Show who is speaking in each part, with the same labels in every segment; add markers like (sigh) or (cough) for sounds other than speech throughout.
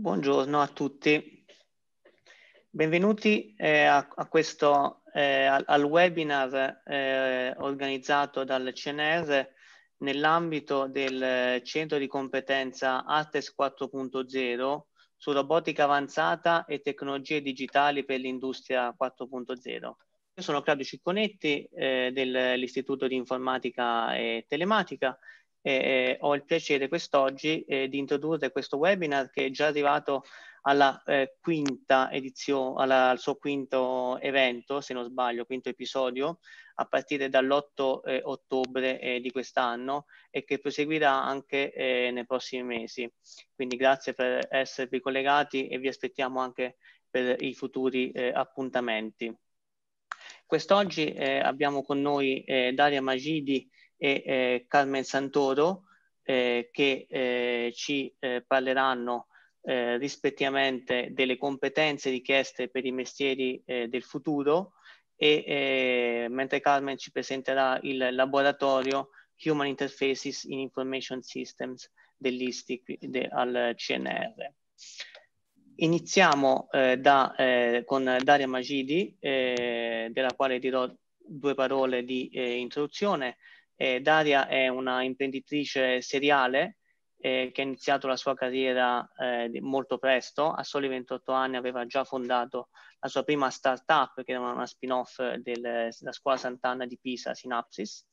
Speaker 1: Buongiorno a tutti. Benvenuti eh, a, a, questo, eh, al, al, webinar eh, organizzato dal CNR nell'ambito del centro di competenza Artes 4.0 su robotica avanzata e tecnologie digitali per l'industria 4.0. Io sono Claudio Cicconetti eh, dell'Istituto di Informatica e Telematica e ho il piacere quest'oggi eh, di introdurre questo webinar che è già arrivato alla eh, quinta edizione, alla, al suo quinto evento, se non sbaglio, quinto episodio, a partire dall'8 eh, ottobre eh, di quest'anno e che proseguirà anche eh, nei prossimi mesi. Quindi grazie per esservi collegati e vi aspettiamo anche per i futuri eh, appuntamenti. Quest'oggi eh, abbiamo con noi Daria Magidi e Carmen Santoro che ci parleranno eh, rispettivamente delle competenze richieste per i mestieri eh, del futuro e eh, mentre Carmen ci presenterà il laboratorio Human Interfaces in Information Systems dell'ISTIC de, al CNR. Iniziamo eh, da, eh, con Daria Magidi, eh, della quale dirò due parole di introduzione. Daria è una imprenditrice seriale eh, che ha iniziato la sua carriera eh, molto presto, a soli 28 anni aveva già fondato la sua prima startup, che era una spin-off della scuola Sant'Anna di Pisa, Synapsis.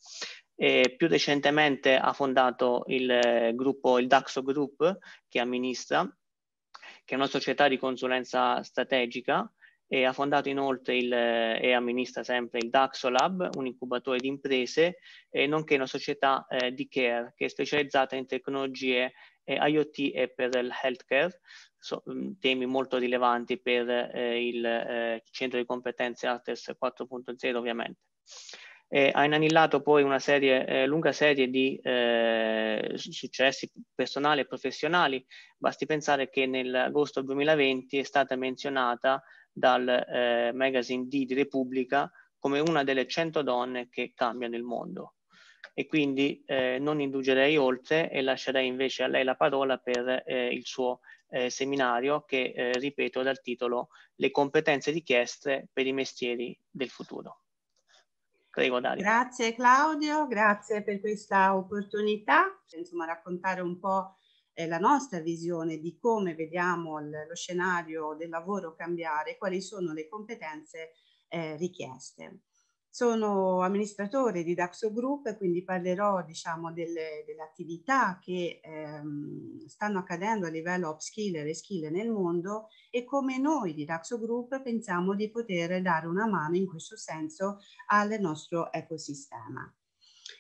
Speaker 1: E più recentemente ha fondato il gruppo, il Daxo Group, che amministra, che è una società di consulenza strategica, e ha fondato inoltre il, e amministra sempre il Daxo Lab, un incubatore di imprese, nonché una società eh, di care che è specializzata in tecnologie eh, IoT e per il healthcare, so, mm, temi molto rilevanti per eh, il eh, centro di competenze Artes 4.0 ovviamente. Ha inanillato poi una serie, eh, lunga serie di eh, successi personali e professionali. Basti pensare che nell'agosto 2020 è stata menzionata dal eh, magazine D di Repubblica come una delle 100 donne che cambiano il mondo. E quindi eh, non indugerei oltre e lascerei invece a lei la parola per eh, il suo eh, seminario che, eh, ripeto, dal titolo Le competenze richieste per i mestieri del futuro.
Speaker 2: Prego, Dario. Grazie Claudio, grazie per questa opportunità. Insomma, raccontare un po' eh, la nostra visione di come vediamo il, lo scenario del lavoro cambiare, quali sono le competenze eh, richieste. Sono amministratore di Daxo Group quindi parlerò diciamo, delle, delle attività che ehm, stanno accadendo a livello upskiller e skiller nel mondo e come noi di Daxo Group pensiamo di poter dare una mano in questo senso al nostro ecosistema.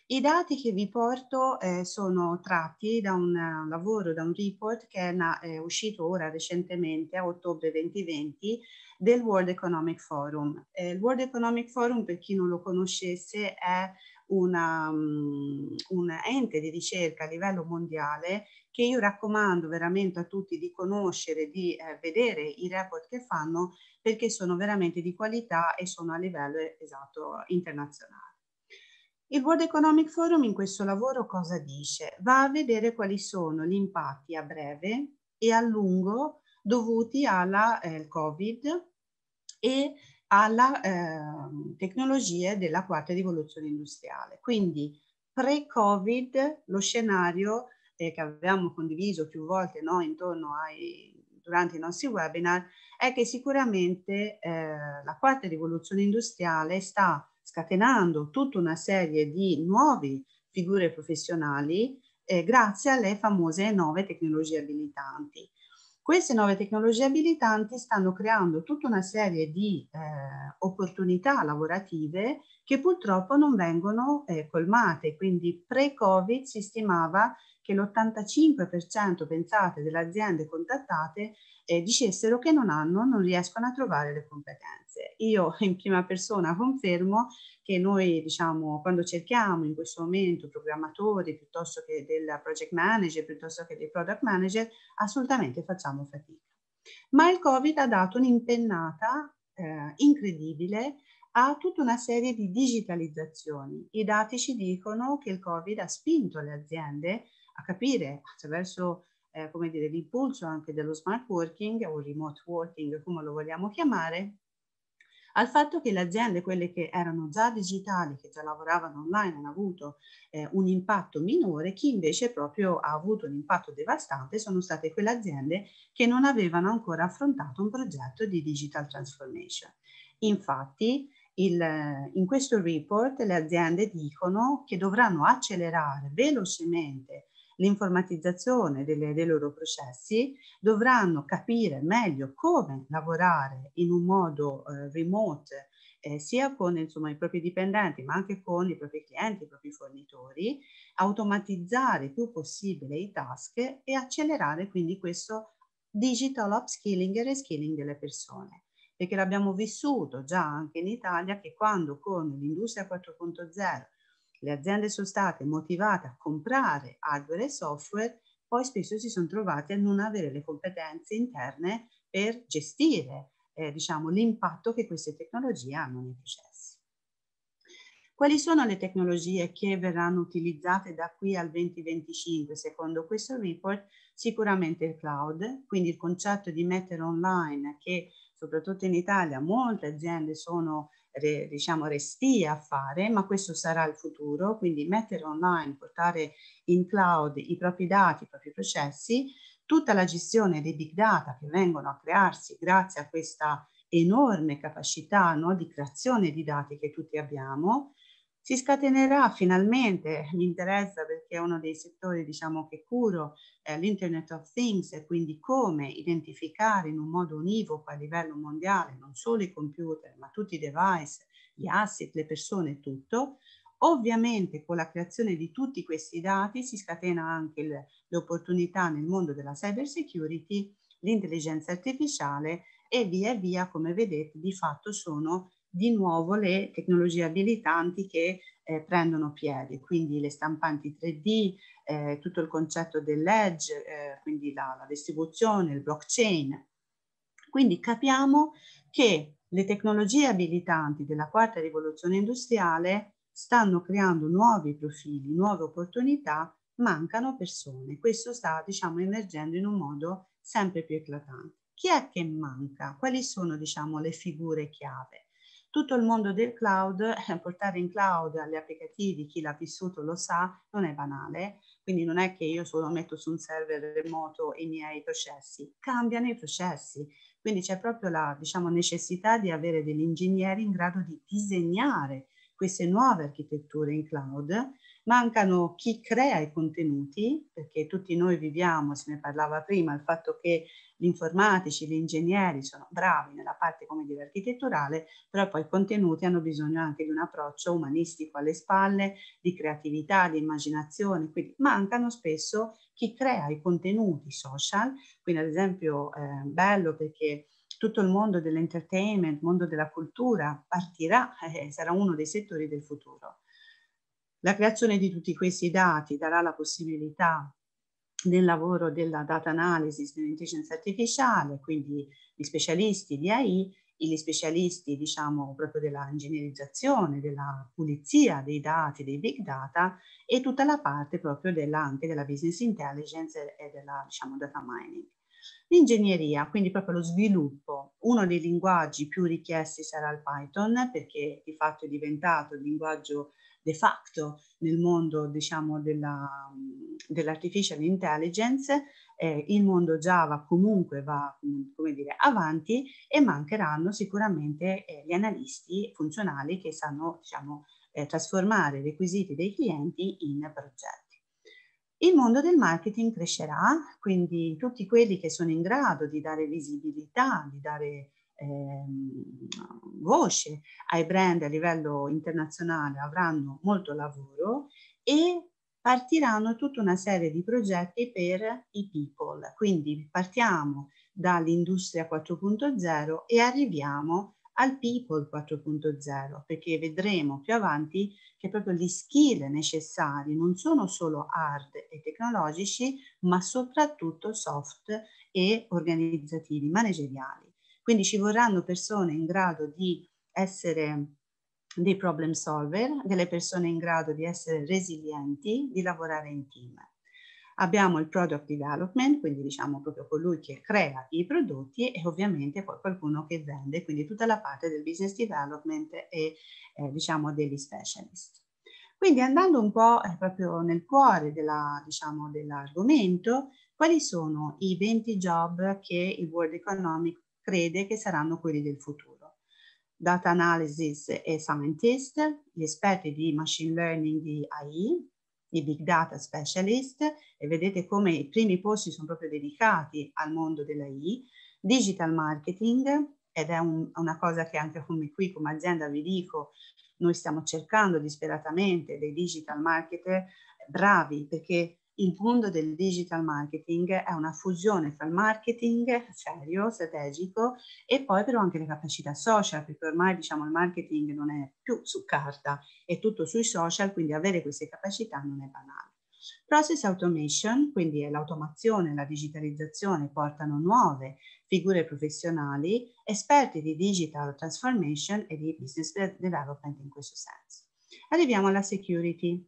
Speaker 2: I dati che vi porto eh, sono tratti da un uh, lavoro, da un report che è na, eh, uscito ora recentemente a ottobre 2020 del World Economic Forum. Eh, il World Economic Forum, per chi non lo conoscesse, è una, um, un ente di ricerca a livello mondiale che io raccomando veramente a tutti di conoscere, di eh, vedere i report che fanno perché sono veramente di qualità e sono a livello esatto internazionale. Il World Economic Forum in questo lavoro cosa dice? Va a vedere quali sono gli impatti a breve e a lungo dovuti alla eh, Covid e alla eh, tecnologie della quarta rivoluzione industriale. Quindi pre-Covid lo scenario eh, che avevamo condiviso più volte no, intorno ai, durante i nostri webinar è che sicuramente eh, la quarta rivoluzione industriale sta scatenando tutta una serie di nuove figure professionali eh, grazie alle famose nuove tecnologie abilitanti. Queste nuove tecnologie abilitanti stanno creando tutta una serie di eh, opportunità lavorative che purtroppo non vengono eh, colmate, quindi pre-Covid si stimava che l'85% pensate delle aziende contattate eh, dicessero che non hanno, non riescono a trovare le competenze. Io (laughs) in prima persona confermo che noi, diciamo, quando cerchiamo in questo momento programmatori piuttosto che del project manager, piuttosto che dei product manager, assolutamente facciamo fatica. Ma il Covid ha dato un'impennata eh, incredibile a tutta una serie di digitalizzazioni. I dati ci dicono che il Covid ha spinto le aziende a capire attraverso eh, come dire, l'impulso anche dello smart working o remote working, come lo vogliamo chiamare, al fatto che le aziende, quelle che erano già digitali, che già lavoravano online, hanno avuto eh, un impatto minore, chi invece proprio ha avuto un impatto devastante sono state quelle aziende che non avevano ancora affrontato un progetto di digital transformation. Infatti, il, in questo report le aziende dicono che dovranno accelerare velocemente l'informatizzazione dei loro processi, dovranno capire meglio come lavorare in un modo eh, remote eh, sia con insomma, i propri dipendenti ma anche con i propri clienti, i propri fornitori, automatizzare il più possibile i task e accelerare quindi questo digital upskilling e reskilling delle persone. Perché l'abbiamo vissuto già anche in Italia che quando con l'industria 4.0 le aziende sono state motivate a comprare hardware e software, poi spesso si sono trovate a non avere le competenze interne per gestire eh, diciamo, l'impatto che queste tecnologie hanno nei processi. Quali sono le tecnologie che verranno utilizzate da qui al 2025 secondo questo report? Sicuramente il cloud, quindi il concetto di mettere online che soprattutto in Italia molte aziende sono re, diciamo restie a fare, ma questo sarà il futuro, quindi mettere online, portare in cloud i propri dati, i propri processi, tutta la gestione dei big data che vengono a crearsi grazie a questa enorme capacità no, di creazione di dati che tutti abbiamo, si scatenerà finalmente, mi interessa perché è uno dei settori diciamo, che curo, eh, l'Internet of Things e quindi come identificare in un modo univoco a livello mondiale non solo i computer ma tutti i device, gli asset, le persone, tutto. Ovviamente con la creazione di tutti questi dati si scatena anche l'opportunità nel mondo della cyber security, l'intelligenza artificiale e via via, come vedete, di fatto sono di nuovo le tecnologie abilitanti che eh, prendono piede, quindi le stampanti 3D, eh, tutto il concetto dell'edge, eh, quindi la, la distribuzione, il blockchain. Quindi capiamo che le tecnologie abilitanti della quarta rivoluzione industriale stanno creando nuovi profili, nuove opportunità, mancano persone. Questo sta, diciamo, emergendo in un modo sempre più eclatante. Chi è che manca? Quali sono, diciamo, le figure chiave? Tutto il mondo del cloud, eh, portare in cloud gli applicativi, chi l'ha vissuto lo sa, non è banale, quindi non è che io solo metto su un server remoto i miei processi, cambiano i processi, quindi c'è proprio la diciamo, necessità di avere degli ingegneri in grado di disegnare queste nuove architetture in cloud, mancano chi crea i contenuti, perché tutti noi viviamo, se ne parlava prima, il fatto che gli informatici, gli ingegneri sono bravi nella parte, come dire, architetturale, però poi i contenuti hanno bisogno anche di un approccio umanistico alle spalle, di creatività, di immaginazione, quindi mancano spesso chi crea i contenuti social, quindi ad esempio eh, bello perché tutto il mondo dell'entertainment, mondo della cultura partirà, (laughs) eh, sarà uno dei settori del futuro. La creazione di tutti questi dati darà la possibilità del lavoro della data analysis dell'intelligenza artificiale, quindi gli specialisti di AI, gli specialisti diciamo proprio della ingegnerizzazione, della pulizia dei dati, dei big data e tutta la parte proprio della, anche della business intelligence e della diciamo data mining. L'ingegneria, quindi proprio lo sviluppo, uno dei linguaggi più richiesti sarà il Python perché di fatto è diventato il linguaggio de facto nel mondo diciamo della, dell'artificial intelligence, eh, il mondo Java comunque va come dire, avanti e mancheranno sicuramente eh, gli analisti funzionali che sanno diciamo, eh, trasformare i requisiti dei clienti in progetti. Il mondo del marketing crescerà, quindi tutti quelli che sono in grado di dare visibilità, di dare ehm, voce ai brand a livello internazionale avranno molto lavoro e partiranno tutta una serie di progetti per i people. Quindi partiamo dall'industria 4.0 e arriviamo al People 4.0, perché vedremo più avanti che proprio gli skill necessari non sono solo hard e tecnologici, ma soprattutto soft e organizzativi, manageriali. Quindi ci vorranno persone in grado di essere dei problem solver, delle persone in grado di essere resilienti, di lavorare in team. Abbiamo il product development, quindi diciamo proprio colui che crea i prodotti e ovviamente poi qualcuno che vende, quindi tutta la parte del business development e eh, diciamo degli specialist. Quindi andando un po' eh, proprio nel cuore della, diciamo, dell'argomento, quali sono i 20 job che il World Economic crede che saranno quelli del futuro? Data analysis e scientist, gli esperti di machine learning di AI, i big data specialist e vedete come i primi posti sono proprio dedicati al mondo dell'AI, digital marketing ed è un, una cosa che anche come qui come azienda vi dico, noi stiamo cercando disperatamente dei digital marketer bravi perché il mondo del digital marketing è una fusione tra il marketing serio, strategico e poi però anche le capacità social, perché ormai diciamo il marketing non è più su carta, è tutto sui social, quindi avere queste capacità non è banale. Process automation, quindi l'automazione, la digitalizzazione portano nuove figure professionali, esperti di digital transformation e di business development in questo senso. Arriviamo alla security,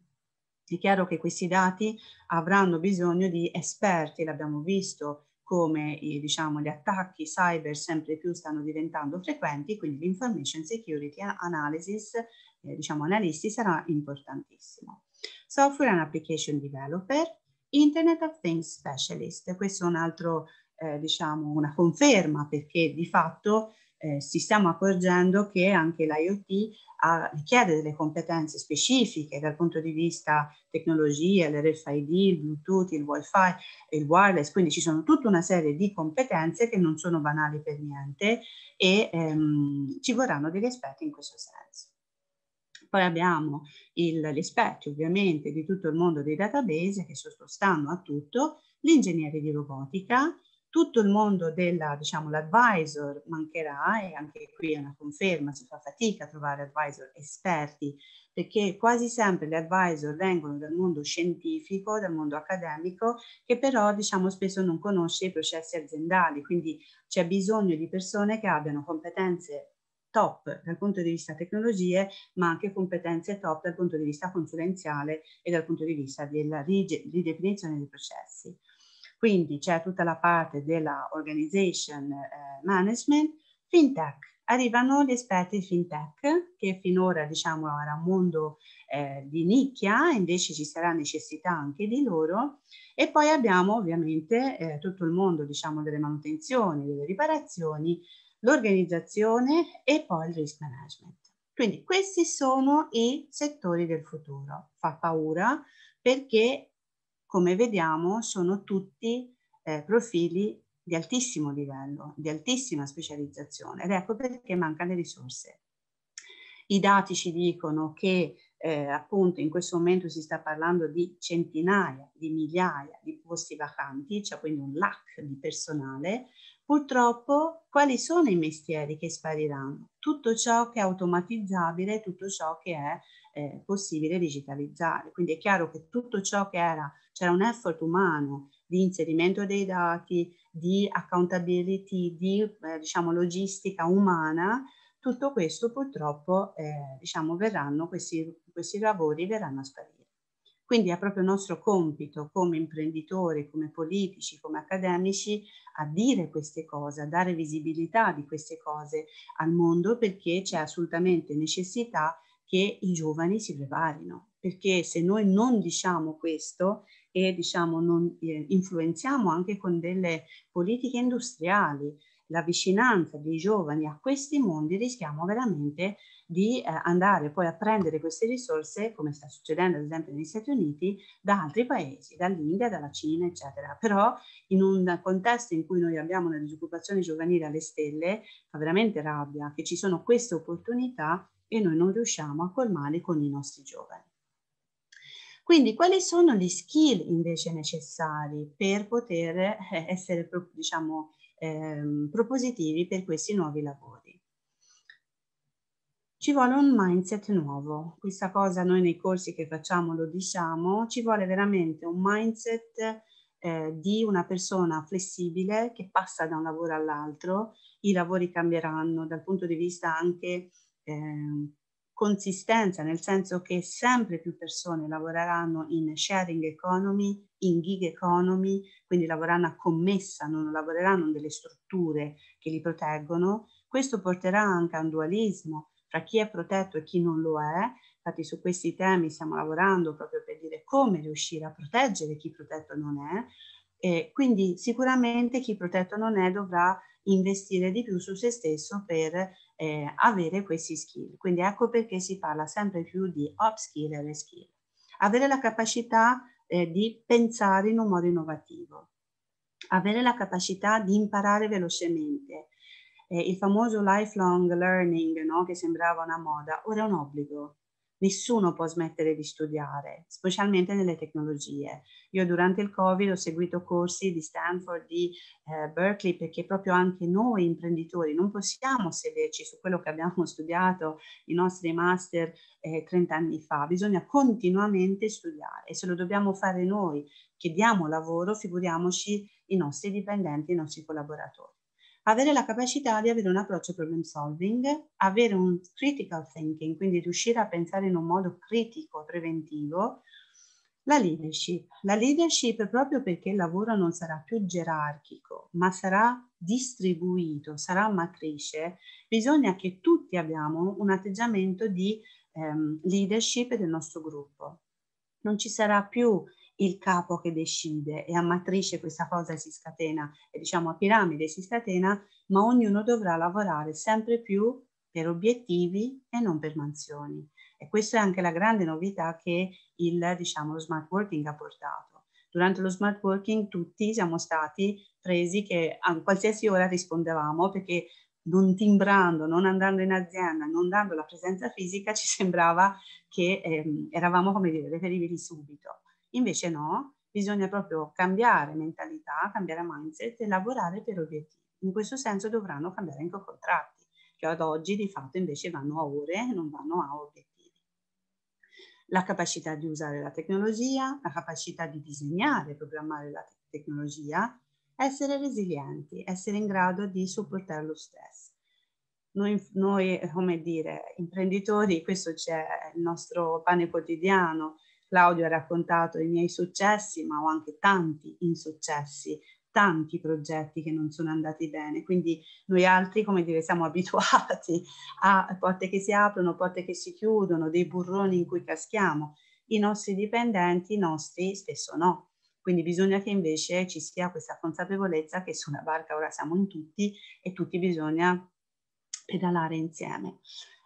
Speaker 2: è chiaro che questi dati avranno bisogno di esperti, l'abbiamo visto come diciamo, gli attacchi cyber sempre più stanno diventando frequenti, quindi l'information security analysis, eh, diciamo analisti, sarà importantissimo. Software and application developer, Internet of Things specialist, questo è un altro, eh, diciamo, una conferma perché di fatto eh, ci stiamo accorgendo che anche l'IoT richiede delle competenze specifiche dal punto di vista tecnologia, l'RFID, il Bluetooth, il Wi-Fi, il wireless, quindi ci sono tutta una serie di competenze che non sono banali per niente e ehm, ci vorranno degli esperti in questo senso. Poi abbiamo gli esperti ovviamente di tutto il mondo dei database che sottostando a tutto, l'ingegnere di robotica, tutto il mondo della, diciamo, l'advisor mancherà e anche qui è una conferma, si fa fatica a trovare advisor esperti perché quasi sempre gli advisor vengono dal mondo scientifico, dal mondo accademico, che però diciamo spesso non conosce i processi aziendali, quindi c'è bisogno di persone che abbiano competenze top dal punto di vista tecnologie, ma anche competenze top dal punto di vista consulenziale e dal punto di vista della ridefinizione dei processi. Quindi c'è tutta la parte della organization eh, management, fintech. Arrivano gli esperti fintech che finora diciamo era un mondo eh, di nicchia, invece ci sarà necessità anche di loro e poi abbiamo ovviamente eh, tutto il mondo diciamo delle manutenzioni, delle riparazioni, l'organizzazione e poi il risk management. Quindi questi sono i settori del futuro. Fa paura perché come vediamo sono tutti eh, profili di altissimo livello, di altissima specializzazione ed ecco perché mancano le risorse. I dati ci dicono che eh, appunto in questo momento si sta parlando di centinaia, di migliaia di posti vacanti, cioè quindi un lac di personale. Purtroppo quali sono i mestieri che spariranno? Tutto ciò che è automatizzabile, tutto ciò che è eh, possibile digitalizzare. Quindi è chiaro che tutto ciò che era c'era un effort umano di inserimento dei dati, di accountability, di eh, diciamo, logistica umana, tutto questo purtroppo eh, diciamo, verranno, questi, questi lavori verranno a sparire. Quindi è proprio nostro compito come imprenditori, come politici, come accademici a dire queste cose, a dare visibilità di queste cose al mondo perché c'è assolutamente necessità che i giovani si preparino. Perché se noi non diciamo questo, e diciamo non eh, influenziamo anche con delle politiche industriali la vicinanza dei giovani a questi mondi rischiamo veramente di eh, andare poi a prendere queste risorse, come sta succedendo ad esempio negli Stati Uniti, da altri paesi, dall'India, dalla Cina, eccetera. Però in un contesto in cui noi abbiamo una disoccupazione giovanile alle stelle, fa veramente rabbia che ci sono queste opportunità e noi non riusciamo a colmarle con i nostri giovani. Quindi quali sono gli skill invece necessari per poter eh, essere diciamo, ehm, propositivi per questi nuovi lavori? Ci vuole un mindset nuovo, questa cosa noi nei corsi che facciamo lo diciamo, ci vuole veramente un mindset eh, di una persona flessibile che passa da un lavoro all'altro, i lavori cambieranno dal punto di vista anche eh, consistenza, nel senso che sempre più persone lavoreranno in sharing economy, in gig economy, quindi lavoreranno a commessa, non lavoreranno in delle strutture che li proteggono. Questo porterà anche a un dualismo tra chi è protetto e chi non lo è. Infatti su questi temi stiamo lavorando proprio per dire come riuscire a proteggere chi protetto non è. E quindi sicuramente chi protetto non è dovrà investire di più su se stesso per eh, avere questi skill. Quindi ecco perché si parla sempre più di upskill e reskill. Avere la capacità eh, di pensare in un modo innovativo, avere la capacità di imparare velocemente. Eh, il famoso lifelong learning, no? che sembrava una moda, ora è un obbligo nessuno può smettere di studiare, specialmente nelle tecnologie. Io durante il Covid ho seguito corsi di Stanford, di eh, Berkeley, perché proprio anche noi imprenditori non possiamo sederci su quello che abbiamo (laughs) studiato, i nostri master eh, 30 anni fa, bisogna continuamente studiare e se lo dobbiamo fare noi che diamo lavoro, figuriamoci i nostri dipendenti, i nostri collaboratori avere la capacità di avere un approccio problem solving, avere un critical thinking, quindi riuscire a pensare in un modo critico, preventivo, la leadership. La leadership proprio perché il lavoro non sarà più gerarchico, ma sarà distribuito, sarà matrice, bisogna che tutti abbiamo un atteggiamento di ehm, leadership del nostro gruppo. Non ci sarà più il capo che decide e a matrice questa cosa si scatena e diciamo a piramide si scatena, ma ognuno dovrà lavorare sempre più per obiettivi e non per mansioni. E questa è anche la grande novità che il diciamo, lo smart working ha portato. Durante lo smart working tutti siamo stati presi che a qualsiasi ora rispondevamo perché non timbrando, non andando in azienda, non dando la presenza fisica, ci (laughs) sembrava che ehm, eravamo, come dire, reperibili subito. Invece no, bisogna proprio cambiare mentalità, cambiare mindset e lavorare per obiettivi. In questo senso dovranno cambiare anche i contratti, che ad oggi di fatto invece vanno a ore e non vanno a obiettivi. La capacità di usare la tecnologia, la capacità di disegnare e programmare la tecnologia, essere resilienti, essere in grado di sopportare lo stress. Noi, noi, come dire, imprenditori, questo c'è il nostro pane quotidiano, Claudio ha raccontato i miei successi, ma ho anche tanti insuccessi, tanti progetti che non sono andati bene. Quindi noi altri, come dire, siamo (laughs) abituati a porte che si aprono, porte che si chiudono, dei burroni in cui caschiamo. I nostri dipendenti, i nostri spesso no. Quindi bisogna che invece ci sia questa consapevolezza che sulla barca ora siamo in tutti e tutti bisogna pedalare insieme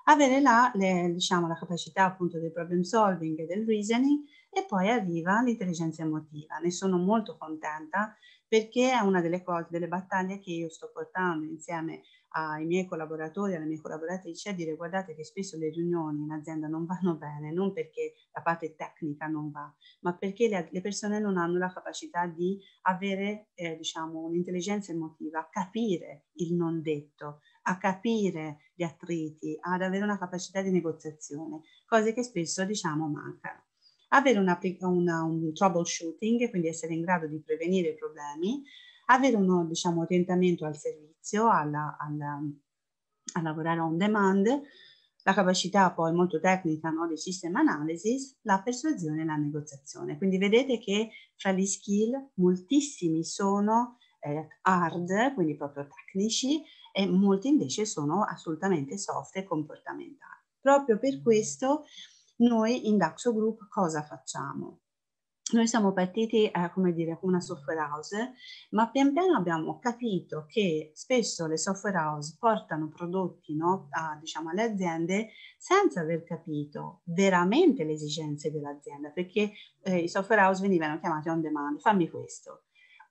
Speaker 2: avere la, le, diciamo, la capacità appunto del problem solving e del reasoning e poi arriva l'intelligenza emotiva. Ne sono molto contenta perché è una delle cose, delle battaglie che io sto portando insieme ai miei collaboratori, alle mie collaboratrici, a dire guardate che spesso le riunioni in azienda non vanno bene, non perché la parte tecnica non va, ma perché le, le persone non hanno la capacità di avere, eh, diciamo, un'intelligenza emotiva, capire il non detto, a capire gli attriti, ad avere una capacità di negoziazione, cose che spesso diciamo mancano. Avere una, una, un troubleshooting, quindi essere in grado di prevenire i problemi, avere un diciamo, orientamento al servizio, alla, alla, a lavorare on demand, la capacità poi molto tecnica no, di system analysis, la persuasione e la negoziazione. Quindi vedete che fra gli skill moltissimi sono eh, hard, quindi proprio tecnici, e molti invece sono assolutamente soft e comportamentali. Proprio per questo noi in Daxo Group cosa facciamo? Noi siamo partiti, eh, come dire, come una software house, ma pian piano abbiamo capito che spesso le software house portano prodotti no, a, diciamo, alle aziende senza aver capito veramente le esigenze dell'azienda, perché eh, i software house venivano chiamati on demand, fammi questo,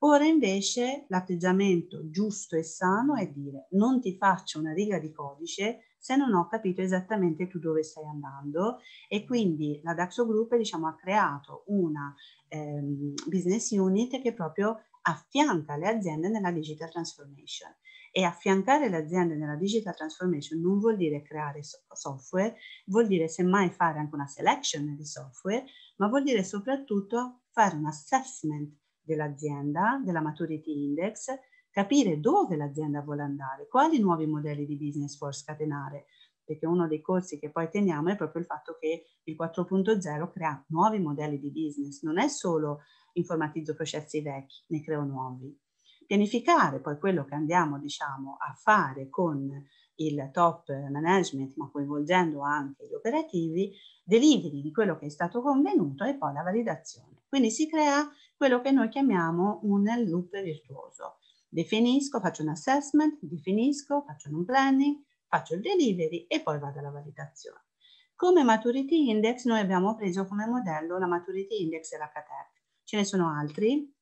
Speaker 2: Ora invece l'atteggiamento giusto e sano è dire non ti faccio una riga di codice se non ho capito esattamente tu dove stai andando e quindi la Daxo Group diciamo, ha creato una ehm, business unit che proprio affianca le aziende nella digital transformation. E affiancare le aziende nella digital transformation non vuol dire creare software, vuol dire semmai fare anche una selection di software, ma vuol dire soprattutto fare un assessment dell'azienda, della maturity index, capire dove l'azienda vuole andare, quali nuovi modelli di business può scatenare, perché uno dei corsi che poi teniamo è proprio il fatto che il 4.0 crea nuovi modelli di business, non è solo informatizzo processi vecchi, ne creo nuovi. Pianificare poi quello che andiamo diciamo, a fare con il top management, ma coinvolgendo anche gli operativi, delivery di quello che è stato convenuto e poi la validazione. Quindi si crea quello che noi chiamiamo un loop virtuoso. Definisco, faccio un assessment, definisco, faccio un planning, faccio il delivery e poi vado alla validazione. Come Maturity Index noi abbiamo preso come modello la Maturity Index e la CATEC. Ce ne sono altri,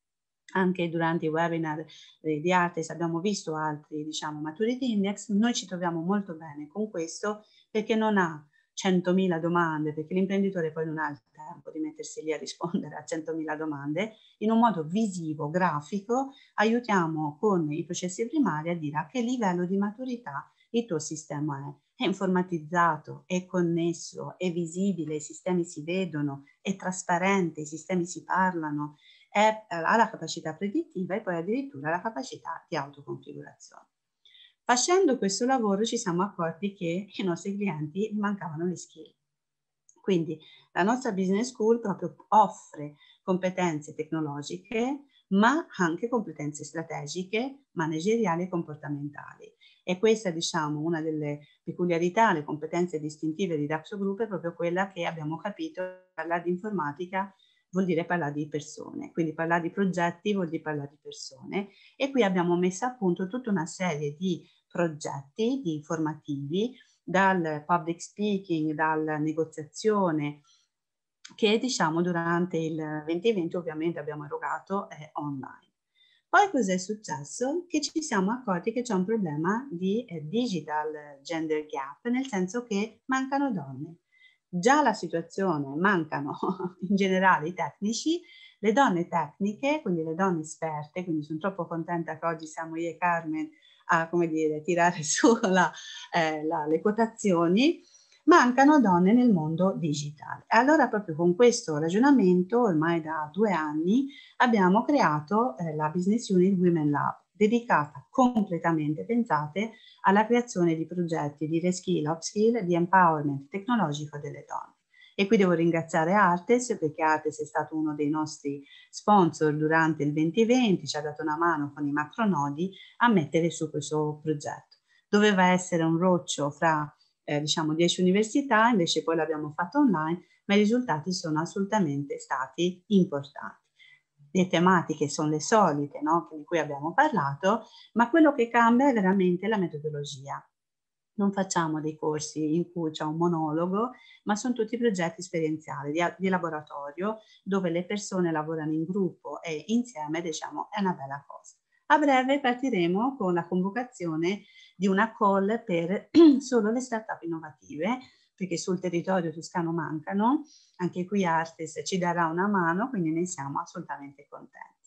Speaker 2: anche durante i webinar eh, di Artes abbiamo visto altri, diciamo, Maturity Index, noi ci troviamo molto bene con questo perché non ha 100.000 domande, perché l'imprenditore poi non ha il tempo di mettersi lì a rispondere a 100.000 domande, in un modo visivo, grafico, aiutiamo con i processi primari a dire a che livello di maturità il tuo sistema è. È informatizzato, è connesso, è visibile, i sistemi si vedono, è trasparente, i sistemi si parlano, è, ha la capacità predittiva e poi addirittura la capacità di autoconfigurazione. Facendo questo lavoro ci siamo accorti che i nostri clienti mancavano le skill. Quindi la nostra business school proprio offre competenze tecnologiche, ma anche competenze strategiche, manageriali e comportamentali. E questa, diciamo, una delle peculiarità, le competenze distintive di Daxo Group è proprio quella che abbiamo capito, parlare di informatica vuol dire parlare di persone, quindi parlare di progetti vuol dire parlare di persone e qui abbiamo messo a punto tutta una serie di progetti di informativi dal public speaking, dalla negoziazione che diciamo durante il 2020 ovviamente abbiamo erogato eh, online. Poi cos'è successo? Che ci siamo accorti che c'è un problema di eh, digital gender gap, nel senso che mancano donne. Già la situazione, mancano (laughs) in generale i tecnici, le donne tecniche, quindi le donne esperte, quindi sono troppo contenta che oggi siamo io e Carmen a come dire, tirare su la, eh, la, le quotazioni, mancano donne nel mondo digitale. Allora proprio con questo ragionamento, ormai da due anni, abbiamo creato eh, la Business Unit Women Lab, dedicata completamente, pensate, alla creazione di progetti di reskill, upskill, di empowerment tecnologico delle donne. E qui devo ringraziare Artes perché Artes è stato uno dei nostri sponsor durante il 2020, ci ha dato una mano con i macronodi a mettere su questo progetto. Doveva essere un roccio fra eh, diciamo 10 università, invece poi l'abbiamo fatto online, ma i risultati sono assolutamente stati importanti. Le tematiche sono le solite, no? di cui abbiamo parlato, ma quello che cambia è veramente la metodologia non facciamo dei corsi in cui c'è un monologo, ma sono tutti progetti esperienziali di, di, laboratorio dove le persone lavorano in gruppo e insieme, diciamo, è una bella cosa. A breve partiremo con la convocazione di una call per (clears throat) solo le start-up innovative, perché sul territorio toscano mancano, anche qui Artes ci darà una mano, quindi ne siamo assolutamente contenti.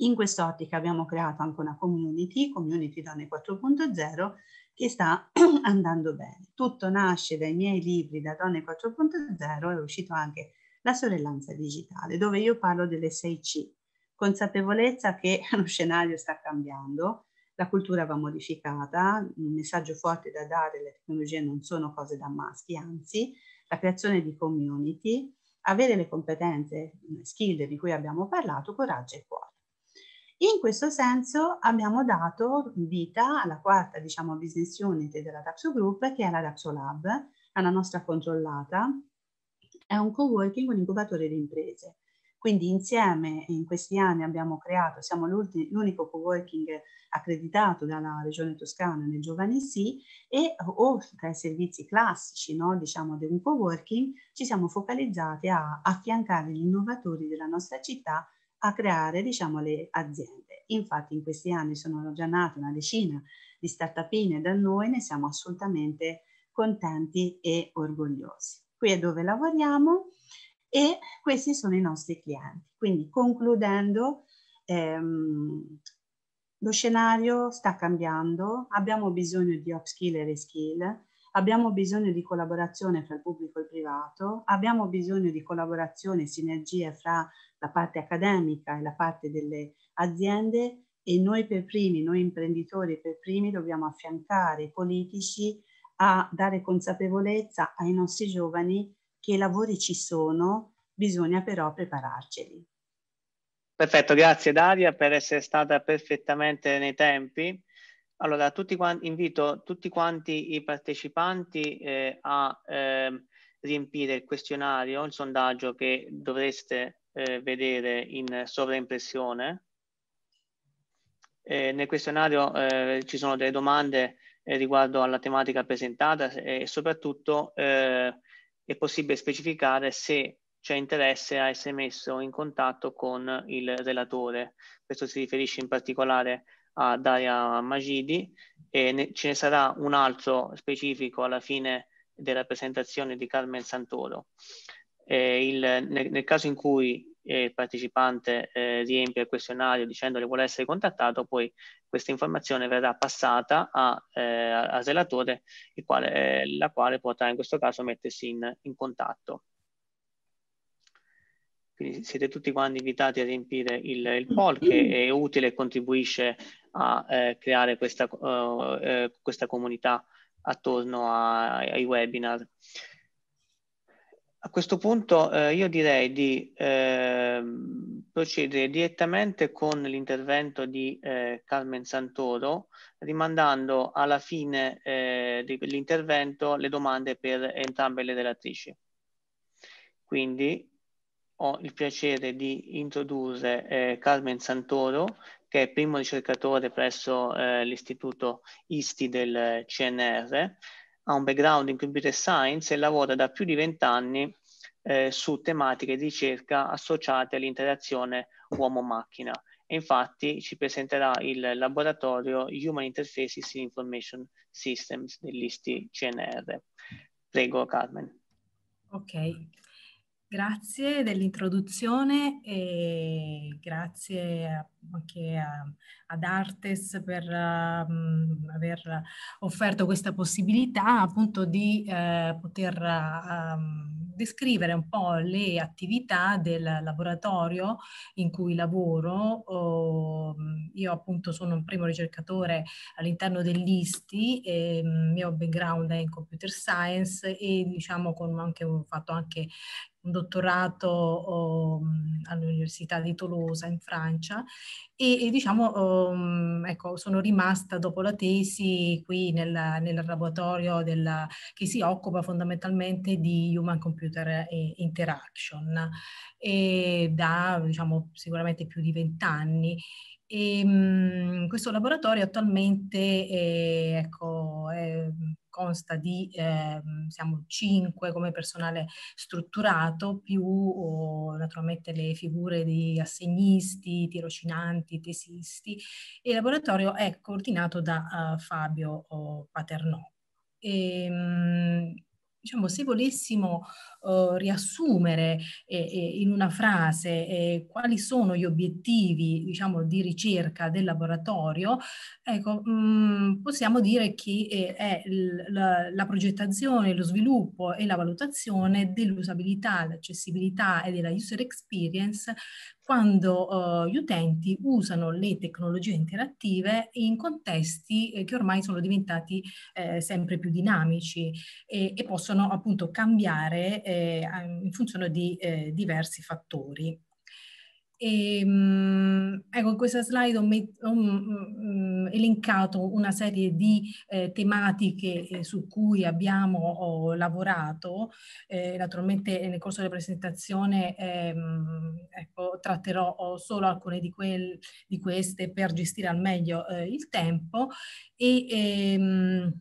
Speaker 2: In quest'ottica abbiamo creato anche una community, Community Donne 4.0, che sta (clears throat) andando bene. Tutto nasce dai miei libri da Donne 4.0, è uscito anche La sorellanza digitale, dove io parlo delle 6C. Consapevolezza che (laughs) lo scenario sta cambiando, la cultura va modificata, un messaggio forte da dare, le tecnologie non sono cose da maschi, anzi, la creazione di community, avere le competenze, skill di cui abbiamo parlato, coraggio e cuore. In questo senso abbiamo dato vita alla quarta diciamo, business unit della Daxo Group che è la Daxo Lab, è una nostra controllata, è un co-working, un incubatore di imprese. Quindi insieme in questi anni abbiamo creato, siamo l'unico co-working accreditato dalla Regione Toscana nel Giovani Sì e oltre ai servizi classici no, diciamo, di un co-working ci siamo focalizzati a affiancare gli innovatori della nostra città a creare diciamo, le aziende. Infatti in questi anni sono già nate una decina di startupine da noi, ne siamo assolutamente contenti e orgogliosi. Qui è dove lavoriamo e questi sono i nostri clienti. Quindi concludendo, ehm, lo scenario sta cambiando, abbiamo bisogno di upskill e reskill, abbiamo bisogno di collaborazione fra il pubblico e il privato, abbiamo bisogno di collaborazione e sinergie fra la parte accademica e la parte delle aziende e noi per primi, noi imprenditori per primi dobbiamo affiancare i politici a dare consapevolezza ai nostri giovani che i lavori ci sono, bisogna però prepararceli.
Speaker 1: Perfetto, grazie Daria per essere stata perfettamente nei tempi. Allora, tutti quanti, invito tutti quanti i partecipanti eh, a eh, riempire il questionario, il sondaggio che dovreste eh, vedere in sovraimpressione. Eh, nel questionario eh, ci sono delle domande eh, riguardo alla tematica presentata e soprattutto è possibile specificare se c'è interesse a essere messo in contatto con il relatore. Questo si riferisce in particolare a Daria Magidi e ne, ce ne sarà un altro specifico alla fine della presentazione di Carmen Santoro. Eh, il, nel, nel, caso in cui eh, il partecipante eh, riempie il questionario dicendo che vuole essere contattato, poi questa informazione verrà passata a, eh, al relatore, quale, eh, la quale potrà in questo caso mettersi in, in contatto. Quindi siete tutti quanti invitati a riempire il, il poll che è utile e contribuisce a eh, creare questa, uh, eh, questa comunità attorno a, ai webinar. A questo punto eh, io direi di eh, procedere direttamente con l'intervento di eh, Carmen Santoro, rimandando alla fine eh, dell'intervento le domande per entrambe le relatrici. Quindi ho il piacere di introdurre eh, Carmen Santoro, che è primo ricercatore presso eh, l'Istituto ISTI del CNR, ha un background in computer science e lavora da più di vent'anni eh, su tematiche di ricerca associate all'interazione uomo-macchina. E infatti ci presenterà il laboratorio Human Interfaces in Information Systems dell'ISTI CNR. Prego, Carmen.
Speaker 3: Ok, Grazie dell'introduzione e grazie anche a, ad Artes per um, aver offerto questa possibilità appunto di uh, poter uh, descrivere un po' le attività del laboratorio in cui lavoro. Oh, io appunto sono un primo ricercatore all'interno dell'ISTI, e, il mio background è in computer science e diciamo con anche, ho fatto anche un dottorato oh, all'Università di Tolosa in Francia e, e diciamo um, ecco sono rimasta dopo la tesi qui nel, nel laboratorio della, che si occupa fondamentalmente di human computer interaction e da diciamo sicuramente più di vent'anni e, um, questo laboratorio attualmente è, ecco, è consta di, eh, siamo cinque come personale strutturato, più oh, naturalmente le figure di assegnisti, tirocinanti, tesisti. E il laboratorio è coordinato da uh, Fabio oh, Paternò. E, um, diciamo, se volessimo uh, riassumere eh, eh, in una frase eh, quali sono gli obiettivi, diciamo, di ricerca del laboratorio, ecco, mh, mm, possiamo dire che eh, è la, la, progettazione, lo sviluppo e la valutazione dell'usabilità, l'accessibilità e della user experience quando uh, gli utenti usano le tecnologie interattive in contesti eh, che ormai sono diventati eh, sempre più dinamici e, e, possono appunto cambiare eh, in funzione di eh, diversi fattori. E, um, ecco, in questa slide ho, met- ho um, elencato una serie di eh, tematiche eh, su cui abbiamo lavorato. Eh, naturalmente nel corso della presentazione ehm, ecco, tratterò solo alcune di, quel, di, queste per gestire al meglio eh, il tempo. E, ehm,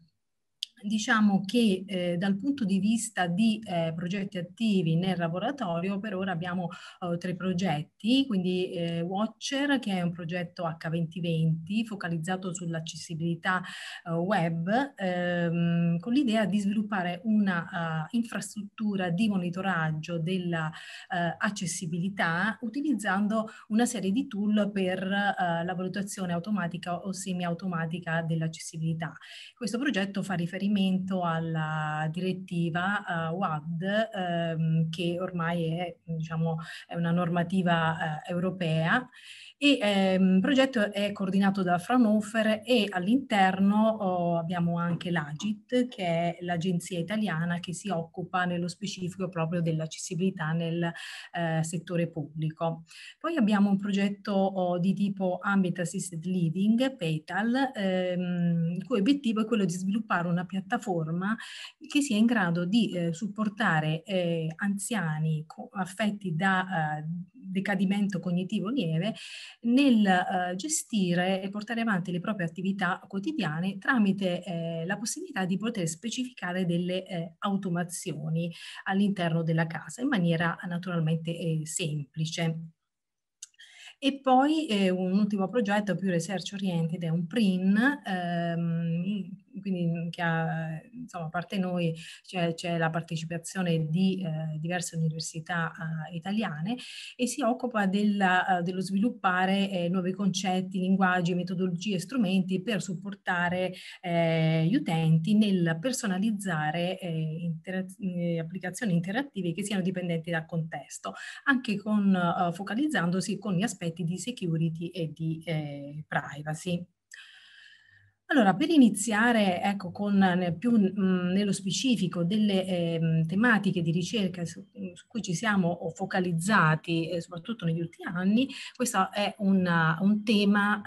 Speaker 3: diciamo che eh, dal punto di vista di eh, progetti attivi nel laboratorio per ora abbiamo eh, tre progetti, quindi eh, Watcher che è un progetto H2020 focalizzato sull'accessibilità eh, web ehm, con l'idea di sviluppare una uh, infrastruttura di monitoraggio dell'accessibilità uh, utilizzando una serie di tool per uh, la valutazione automatica o semiautomatica dell'accessibilità. Questo progetto fa riferimento riferimento alla direttiva uh, WAD ehm, che ormai è, diciamo, è una normativa eh, europea e ehm, il progetto è coordinato da Fraunhofer e all'interno oh, abbiamo anche l'AGIT che è l'agenzia italiana che si occupa nello specifico proprio dell'accessibilità nel eh, settore pubblico. Poi abbiamo un progetto oh, di tipo Ambient Assisted Living, PETAL, ehm, il cui obiettivo è quello di sviluppare una piattaforma che sia in grado di eh, supportare eh, anziani affetti da eh, decadimento cognitivo lieve nel eh, gestire e portare avanti le proprie attività quotidiane tramite eh, la possibilità di poter specificare delle eh, automazioni all'interno della casa in maniera naturalmente eh, semplice. E poi eh, un ultimo progetto più research oriented è un PRIN, ehm, quindi che ha, insomma, a parte noi c'è, c'è la partecipazione di eh, diverse università eh, italiane e si occupa della, uh, dello sviluppare eh, nuovi concetti, linguaggi, metodologie strumenti per supportare eh, gli utenti nel personalizzare eh, intera- eh, applicazioni interattive che siano dipendenti dal contesto, anche con, focalizzandosi con gli aspetti di security e di privacy. Allora, per iniziare, ecco, con più mh, mhmm, nello specifico delle eh, tematiche di ricerca su, su, cui ci siamo focalizzati, eh, soprattutto negli ultimi anni, questo è una, un tema,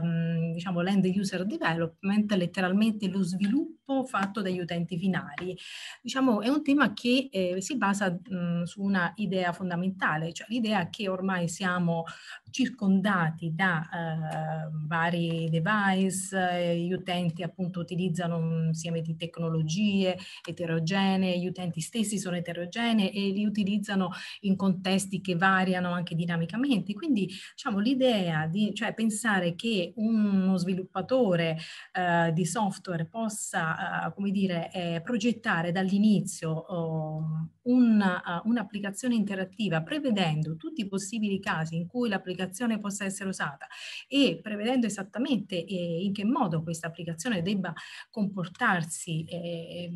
Speaker 3: ehm, diciamo, l'end user development, letteralmente lo sviluppo fatto dagli utenti finali. Diciamo, è un tema che eh, si basa mh, su una idea fondamentale, cioè l'idea che ormai siamo circondati da eh, vari device, eh, gli utenti appunto utilizzano un insieme di tecnologie eterogenee, gli utenti stessi sono eterogenei e li utilizzano in contesti che variano anche dinamicamente. Quindi diciamo l'idea di cioè, pensare che uno sviluppatore eh, di software possa, eh, come dire, eh, progettare dall'inizio oh, una, uh, un'applicazione interattiva prevedendo tutti i possibili casi in cui l'applicazione possa essere usata e prevedendo esattamente eh, in che modo questa applicazione debba comportarsi eh,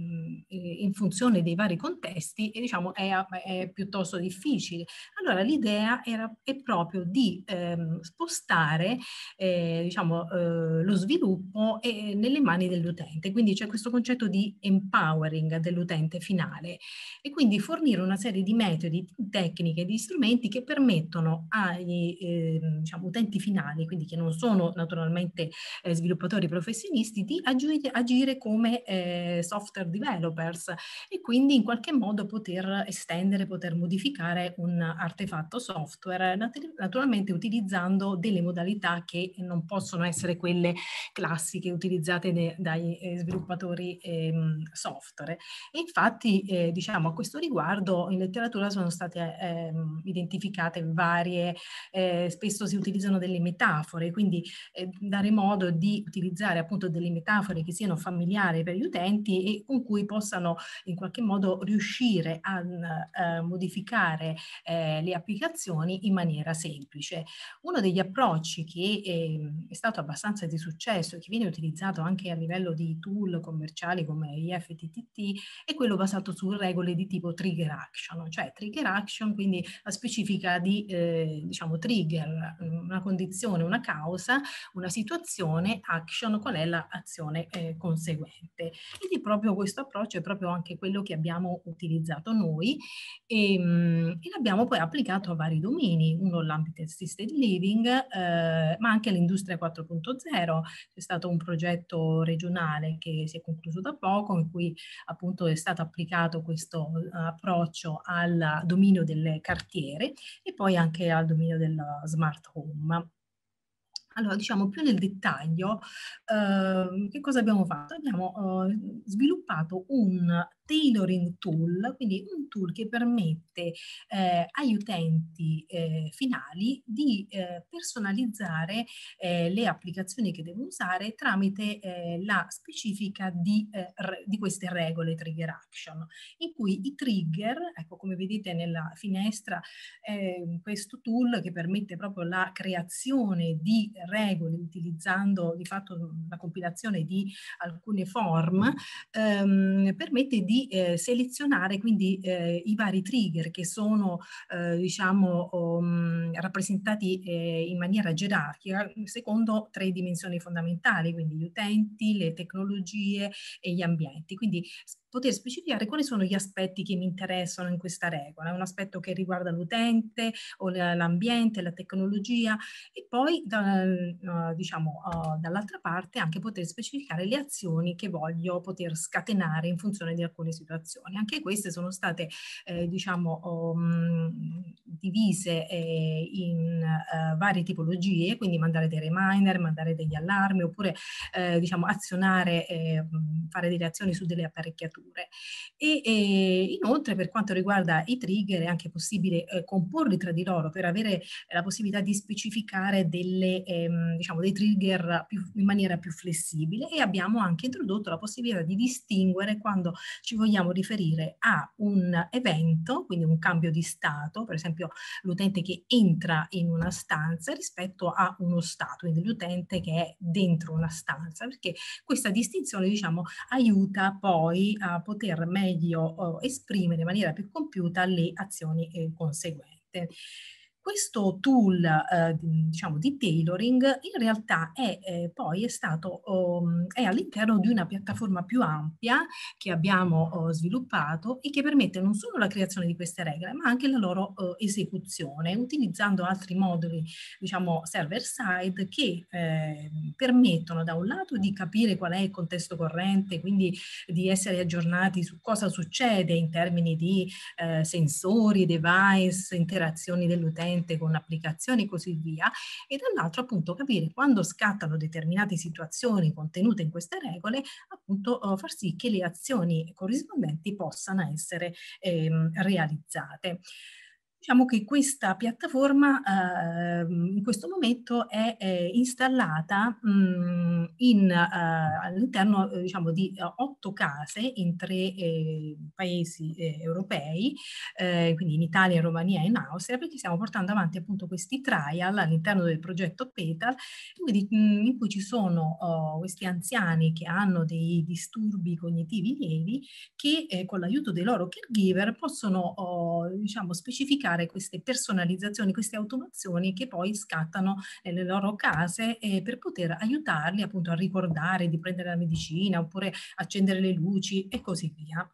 Speaker 3: in funzione dei vari contesti, e, diciamo, è, è, piuttosto difficile. Allora l'idea è proprio di ehm, spostare eh, diciamo, eh, lo sviluppo eh, nelle mani dell'utente, quindi c'è questo concetto di empowering dell'utente finale e quindi di fornire una serie di metodi, tecniche, di strumenti che permettono agli eh, diciamo, utenti finali, quindi che non sono naturalmente eh, sviluppatori professionisti, di agire, agire come eh, software developers e quindi in qualche modo poter estendere, poter modificare un artefatto software, nat- naturalmente utilizzando delle modalità che non possono essere quelle classiche utilizzate de- dai eh, sviluppatori ehm, software. E infatti, eh, diciamo, a questo riguardo, in letteratura sono state eh, identificate varie, eh, spesso si utilizzano delle metafore, quindi eh, dare modo di utilizzare appunto delle metafore che siano familiari per gli utenti e con cui possano in qualche modo riuscire a eh, modificare eh, le applicazioni in maniera semplice. Uno degli approcci che ehm, è stato abbastanza di successo e che viene utilizzato anche a livello di tool commerciali come IFTTT è quello basato su regole di tipo trigger action, cioè trigger action quindi la specifica di eh, diciamo trigger, una condizione, una causa, una situazione, action, qual è l'azione eh, conseguente. Quindi proprio questo approccio è proprio anche quello che abbiamo utilizzato noi e, ehm, e l'abbiamo poi applicato a vari domini, uno l'ambito assisted living, eh, ma anche l'industria 4.0. C'è stato un progetto regionale che si è concluso da poco in cui appunto è stato applicato questo uh, approccio al dominio delle cartiere e poi anche al dominio del smart home. Allora, diciamo più nel dettaglio, eh, che cosa abbiamo fatto? Abbiamo eh, sviluppato un tailoring tool, quindi un tool che permette eh, agli utenti eh, finali di eh, personalizzare eh, le applicazioni che devono usare tramite eh, la specifica di, re, di queste regole trigger action, in cui i trigger, ecco come vedete nella finestra, questo tool che permette proprio la creazione di regole utilizzando di fatto la compilazione di alcune form, ehm, permette di eh, selezionare quindi eh, i vari trigger che sono eh, diciamo um, rappresentati eh, in maniera gerarchica secondo tre dimensioni fondamentali, quindi gli utenti, le tecnologie e gli ambienti. Quindi poter specificare quali sono gli aspetti che mi interessano in questa regola. Un aspetto che riguarda l'utente o l'ambiente, la tecnologia e poi da, diciamo, uh, dall'altra parte anche poter specificare le azioni che voglio poter scatenare in funzione di alcune situazioni. Anche queste sono state eh, diciamo, um, divise eh, in varie tipologie, quindi mandare dei reminder, mandare degli allarmi oppure eh, diciamo, azionare, fare delle azioni su delle apparecchiature strutture. E, e, inoltre per quanto riguarda i trigger è anche possibile eh, comporli tra di loro per avere la possibilità di specificare delle, ehm, diciamo, dei trigger più, in maniera più flessibile e abbiamo anche introdotto la possibilità di distinguere quando ci vogliamo riferire a un evento, quindi un cambio di stato, per esempio l'utente che entra in una stanza rispetto a uno stato, quindi l'utente che è dentro una stanza, perché questa distinzione diciamo aiuta poi a a poter meglio esprimere in maniera più compiuta le azioni eh, conseguenti questo tool eh, diciamo di tailoring in realtà è eh, poi è stato um, è all'interno di una piattaforma più ampia che abbiamo uh, sviluppato e che permette non solo la creazione di queste regole ma anche la loro uh, esecuzione utilizzando altri moduli diciamo server side che eh, permettono da un lato di capire qual è il contesto corrente quindi di essere aggiornati su cosa succede in termini di eh, sensori device interazioni dell'utente direttamente con applicazioni e così via, e dall'altro appunto capire quando scattano determinate situazioni contenute in queste regole, appunto uh, far sì che le azioni corrispondenti possano essere ehm, realizzate. Diciamo che questa piattaforma eh, in questo momento è, è installata mh, in, eh, all'interno eh, diciamo, di eh, otto case in tre eh, paesi eh, europei, quindi in Italia, in Romania e in Austria, perché stiamo portando avanti appunto questi trial all'interno del progetto PETAL, quindi, mh, in cui ci sono oh, questi anziani che hanno dei disturbi cognitivi lievi che con l'aiuto dei loro caregiver possono oh, diciamo, specificare applicare queste personalizzazioni, queste automazioni che poi scattano nelle loro case eh, per poter aiutarli appunto a ricordare di prendere la medicina oppure accendere le luci e così via.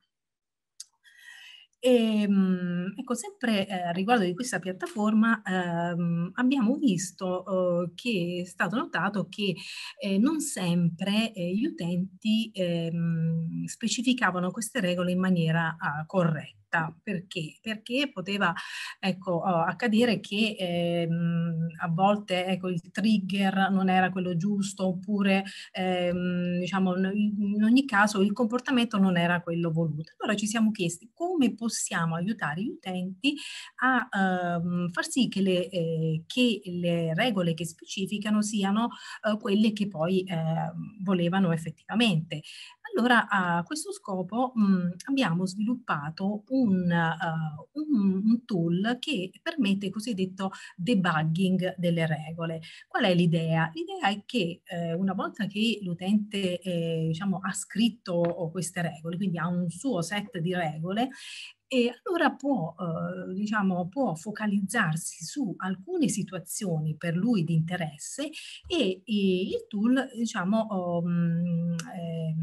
Speaker 3: E, ehm, ecco, sempre eh, riguardo di questa piattaforma ehm, abbiamo visto eh, che è stato notato che eh, non sempre eh, gli utenti ehm, specificavano queste regole in maniera ah, corretta diretta. Perché? Perché poteva ecco, accadere che ehm, a volte ecco, il trigger non era quello giusto oppure ehm, diciamo, in ogni caso il comportamento non era quello voluto. Allora ci siamo chiesti come possiamo aiutare gli utenti a ehm, far sì che le, eh, che le, regole che specificano siano eh, quelle che poi eh, volevano effettivamente. Allora a questo scopo mh, abbiamo sviluppato un, uh, un, un, tool che permette il cosiddetto debugging delle regole. Qual è l'idea? L'idea è che eh, una volta che l'utente eh, diciamo, ha scritto queste regole, quindi ha un suo set di regole, e allora può, eh, diciamo, può focalizzarsi su alcune situazioni per lui di interesse e, e il tool diciamo, um, eh,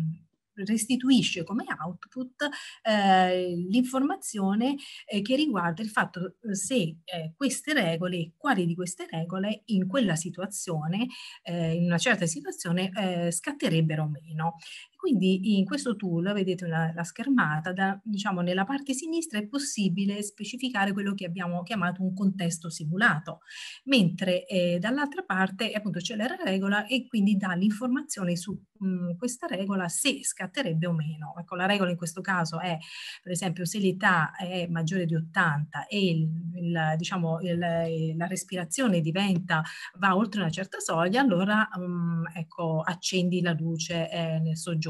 Speaker 3: restituisce come output eh, l'informazione eh, che riguarda il fatto eh, se eh, queste regole, quali di queste regole in quella situazione, eh, in una certa situazione, eh, scatterebbero o meno. Quindi in questo tool, vedete una, la schermata, da, diciamo nella parte sinistra è possibile specificare quello che abbiamo chiamato un contesto simulato, mentre eh, dall'altra parte appunto c'è la regola e quindi dà l'informazione su mh, mm, questa regola se scatterebbe o meno. Ecco, la regola in questo caso è, per esempio, se l'età è maggiore di 80 e il, il, diciamo, il, la respirazione diventa, va oltre una certa soglia, allora um, ecco, accendi la luce eh, nel soggiorno.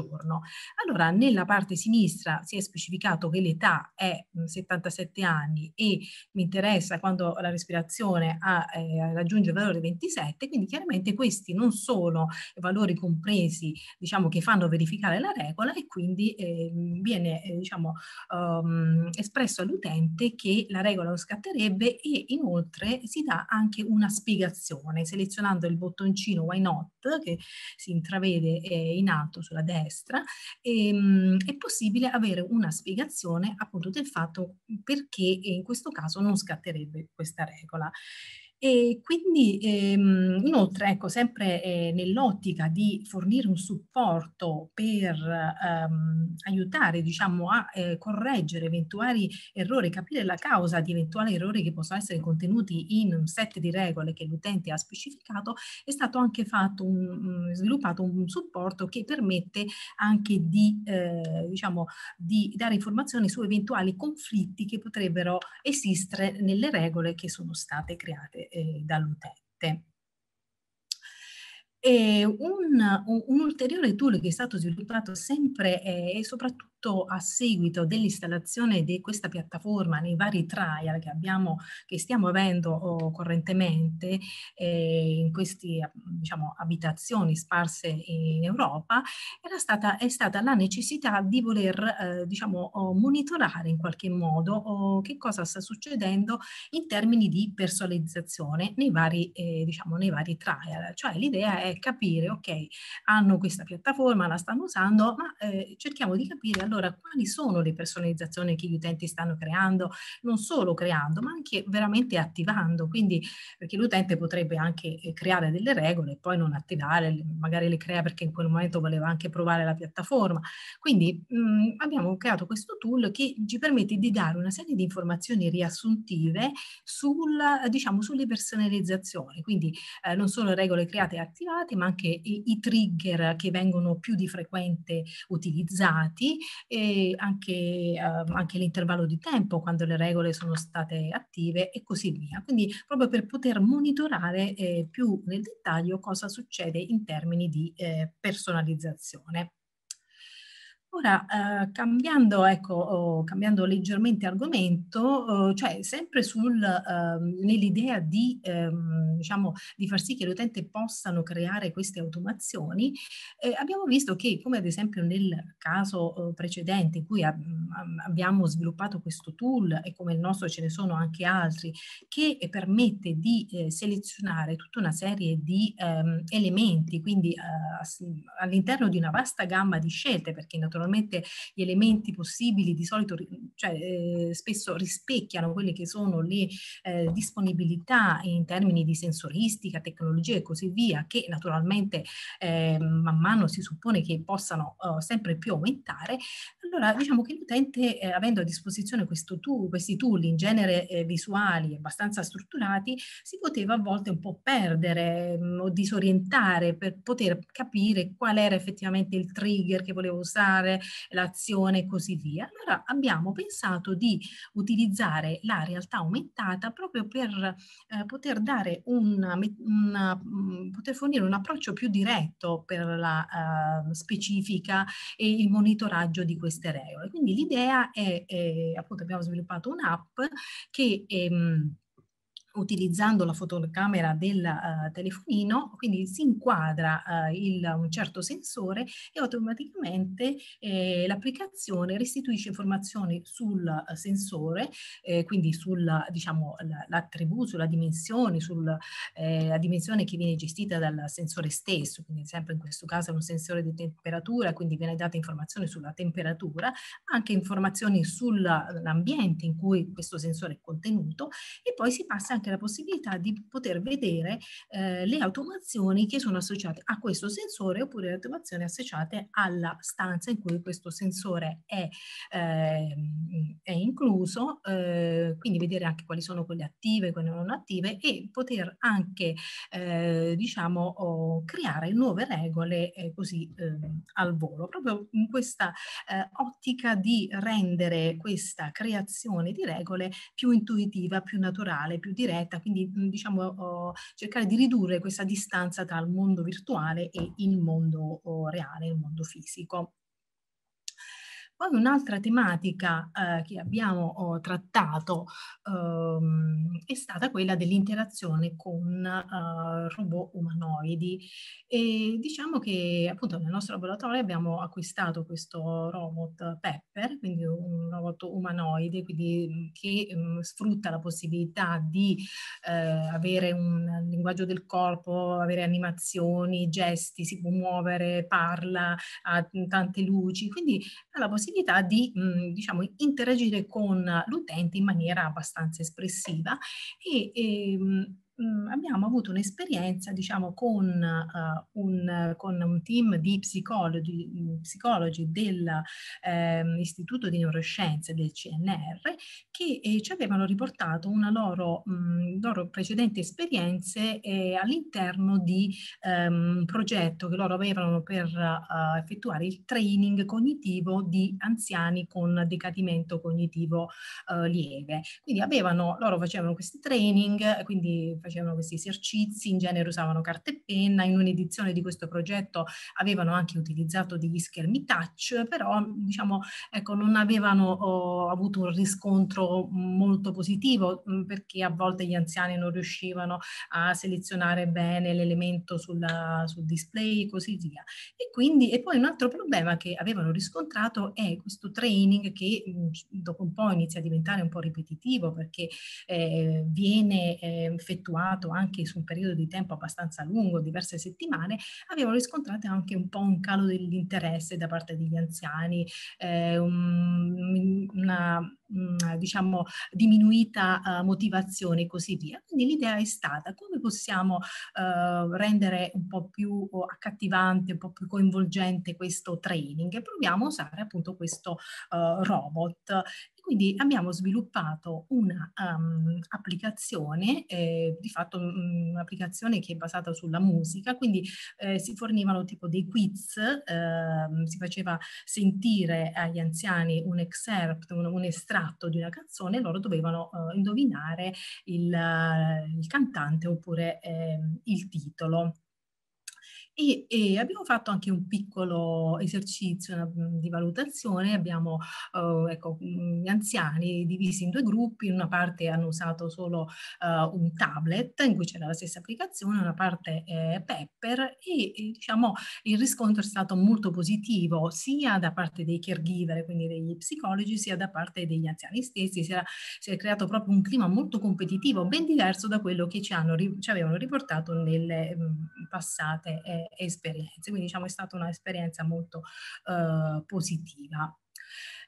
Speaker 3: Allora, nella parte sinistra si è specificato che l'età è 77 anni e mi interessa quando la respirazione ha, eh, raggiunge il valore 27, quindi chiaramente questi non sono valori compresi, diciamo, che fanno verificare la regola e quindi eh, viene, eh, diciamo, um, espresso all'utente che la regola lo scatterebbe e inoltre si dà anche una spiegazione selezionando il bottoncino why not? che si intravede eh, in alto sulla destra e, ehm, è possibile avere una spiegazione appunto del fatto perché in questo caso non scatterebbe questa regola. E quindi ehm, inoltre, ecco, sempre eh, nell'ottica di fornire un supporto per ehm, aiutare, diciamo, a eh, correggere eventuali errori, capire la causa di eventuali errori che possono essere contenuti in un set di regole che l'utente ha specificato, è stato anche fatto un, sviluppato un supporto che permette anche di, eh, diciamo, di dare informazioni su eventuali conflitti che potrebbero esistere nelle regole che sono state create eh, dall'utente. E un, un, un, ulteriore tool che è stato sviluppato sempre e soprattutto soprattutto a seguito dell'installazione di questa piattaforma nei vari trial che, abbiamo, che stiamo avendo oh, correntemente eh, in queste diciamo, abitazioni sparse in Europa, era stata, è stata la necessità di voler eh, diciamo, monitorare in qualche modo oh, che cosa sta succedendo in termini di personalizzazione nei vari, eh, diciamo, nei vari trial. Cioè l'idea è capire, ok, hanno questa piattaforma, la stanno usando, ma eh, cerchiamo di capire allora quali sono le personalizzazioni che gli utenti stanno creando, non solo creando, ma anche veramente attivando, quindi perché l'utente potrebbe anche eh, creare delle regole e poi non attivare, magari le crea perché in quel momento voleva anche provare la piattaforma. Quindi mh, mm, abbiamo creato questo tool che ci permette di dare una serie di informazioni riassuntive sul, diciamo, sulle personalizzazioni, quindi eh, non solo regole create e attivate, ma anche i, i trigger che vengono più di frequente utilizzati e anche, eh, anche l'intervallo di tempo quando le regole sono state attive e così via. Quindi proprio per poter monitorare eh, più nel dettaglio cosa succede in termini di eh, personalizzazione. Ora, eh, cambiando, ecco, oh, cambiando leggermente argomento, oh, cioè sempre sul, eh, nell'idea di, ehm, diciamo, di far sì che le utenti possano creare queste automazioni, eh, abbiamo visto che, come ad esempio nel caso oh, precedente in cui ab abbiamo sviluppato questo tool e come il nostro ce ne sono anche altri, che permette di eh, selezionare tutta una serie di ehm, elementi, quindi eh, all'interno di una vasta gamma di scelte, perché naturalmente naturalmente gli elementi possibili di solito cioè, eh, spesso rispecchiano quelle che sono le eh, disponibilità in termini di sensoristica, tecnologia e così via, che naturalmente eh, man mano si suppone che possano uh, sempre più aumentare, allora diciamo che l'utente eh, avendo a disposizione tool, questi tool in genere eh, visuali abbastanza strutturati, si poteva a volte un po' perdere mh, mm, o disorientare per poter capire qual era effettivamente il trigger che voleva usare, fare l'azione e così via. Allora abbiamo pensato di utilizzare la realtà aumentata proprio per eh, poter dare una, una, mm, poter fornire un approccio più diretto per la uh, specifica e il monitoraggio di queste regole. Quindi l'idea è, è appunto abbiamo sviluppato un'app che ehm, utilizzando la fotocamera del uh, telefonino, quindi si inquadra uh, il, un certo sensore e automaticamente eh, l'applicazione restituisce informazioni sul uh, sensore, eh, quindi sul, diciamo, l'attributo, sulla dimensione, sulla eh, dimensione che viene gestita dal sensore stesso, quindi sempre in questo caso è un sensore di temperatura, quindi viene data informazione sulla temperatura, anche informazioni sull'ambiente in cui questo sensore è contenuto e poi si passa anche anche la possibilità di poter vedere eh, le automazioni che sono associate a questo sensore oppure le automazioni associate alla stanza in cui questo sensore è, eh, è incluso, eh, quindi vedere anche quali sono quelle attive, quelle non attive e poter anche eh, diciamo oh, creare nuove regole eh, così ehm, al volo, proprio in questa ottica di rendere questa creazione di regole più intuitiva, più naturale, più diretta, quindi diciamo cercare di ridurre questa distanza tra il mondo virtuale e il mondo oh, reale, il mondo fisico. Poi un'altra tematica eh, che abbiamo oh, trattato ehm, è stata quella dell'interazione con eh, robot umanoidi. E diciamo che appunto nel nostro laboratorio abbiamo acquistato questo robot Pepper, quindi un robot umanoide quindi, che mh, sfrutta la possibilità di eh, avere un linguaggio del corpo, avere animazioni, gesti, si può muovere, parla, ha tante luci, quindi ha la possibilità possibilità di mh, diciamo, interagire con l'utente in maniera abbastanza espressiva e, e ehm, mh, abbiamo avuto un'esperienza diciamo con, uh, un, con un team di psicologi, psicologi dell'Istituto ehm, eh, di Neuroscienze del CNR che eh, ci avevano riportato una loro, mh, loro precedente esperienze eh, all'interno di um, un progetto che loro avevano per uh, effettuare il training cognitivo di anziani con decadimento cognitivo uh, lieve. Quindi avevano, loro facevano questi training, quindi facevano questi esercizi, in genere usavano carta e penna, in un'edizione di questo progetto avevano anche utilizzato degli schermi touch, però diciamo ecco non avevano oh, avuto un riscontro molto positivo mh, perché a volte gli anziani non riuscivano a selezionare bene l'elemento sulla, sul display e così via. E quindi, e poi un altro problema che avevano riscontrato è questo training che mh, dopo un po' inizia a diventare un po' ripetitivo perché eh, viene eh, effettuato effettuato anche su un periodo di tempo abbastanza lungo, diverse settimane, avevano riscontrato anche un po' un calo dell'interesse da parte degli anziani, eh, un, una, diciamo diminuita uh, motivazione e così via. Quindi l'idea è stata come possiamo uh, rendere un po' più accattivante, un po' più coinvolgente questo training e proviamo a usare appunto questo uh, robot quindi abbiamo sviluppato un'applicazione, um, eh, di fatto un'applicazione che è basata sulla musica, quindi eh, si fornivano tipo dei quiz, eh, si faceva sentire agli anziani un excerpt, un, un estratto di una canzone e loro dovevano uh, indovinare il, il, cantante oppure ehm, il titolo. E, e, abbiamo fatto anche un piccolo esercizio di valutazione, abbiamo uh, ecco, gli anziani divisi in due gruppi, in una parte hanno usato solo uh, un tablet in cui c'era la stessa applicazione, una parte eh, Pepper e, e, diciamo il riscontro è stato molto positivo sia da parte dei caregiver, quindi degli psicologi, sia da parte degli anziani stessi, si, era, si è creato proprio un clima molto competitivo, ben diverso da quello che ci, hanno, ci avevano riportato nelle mh, passate eh, esperienze. Quindi diciamo è stata un'esperienza molto eh, positiva.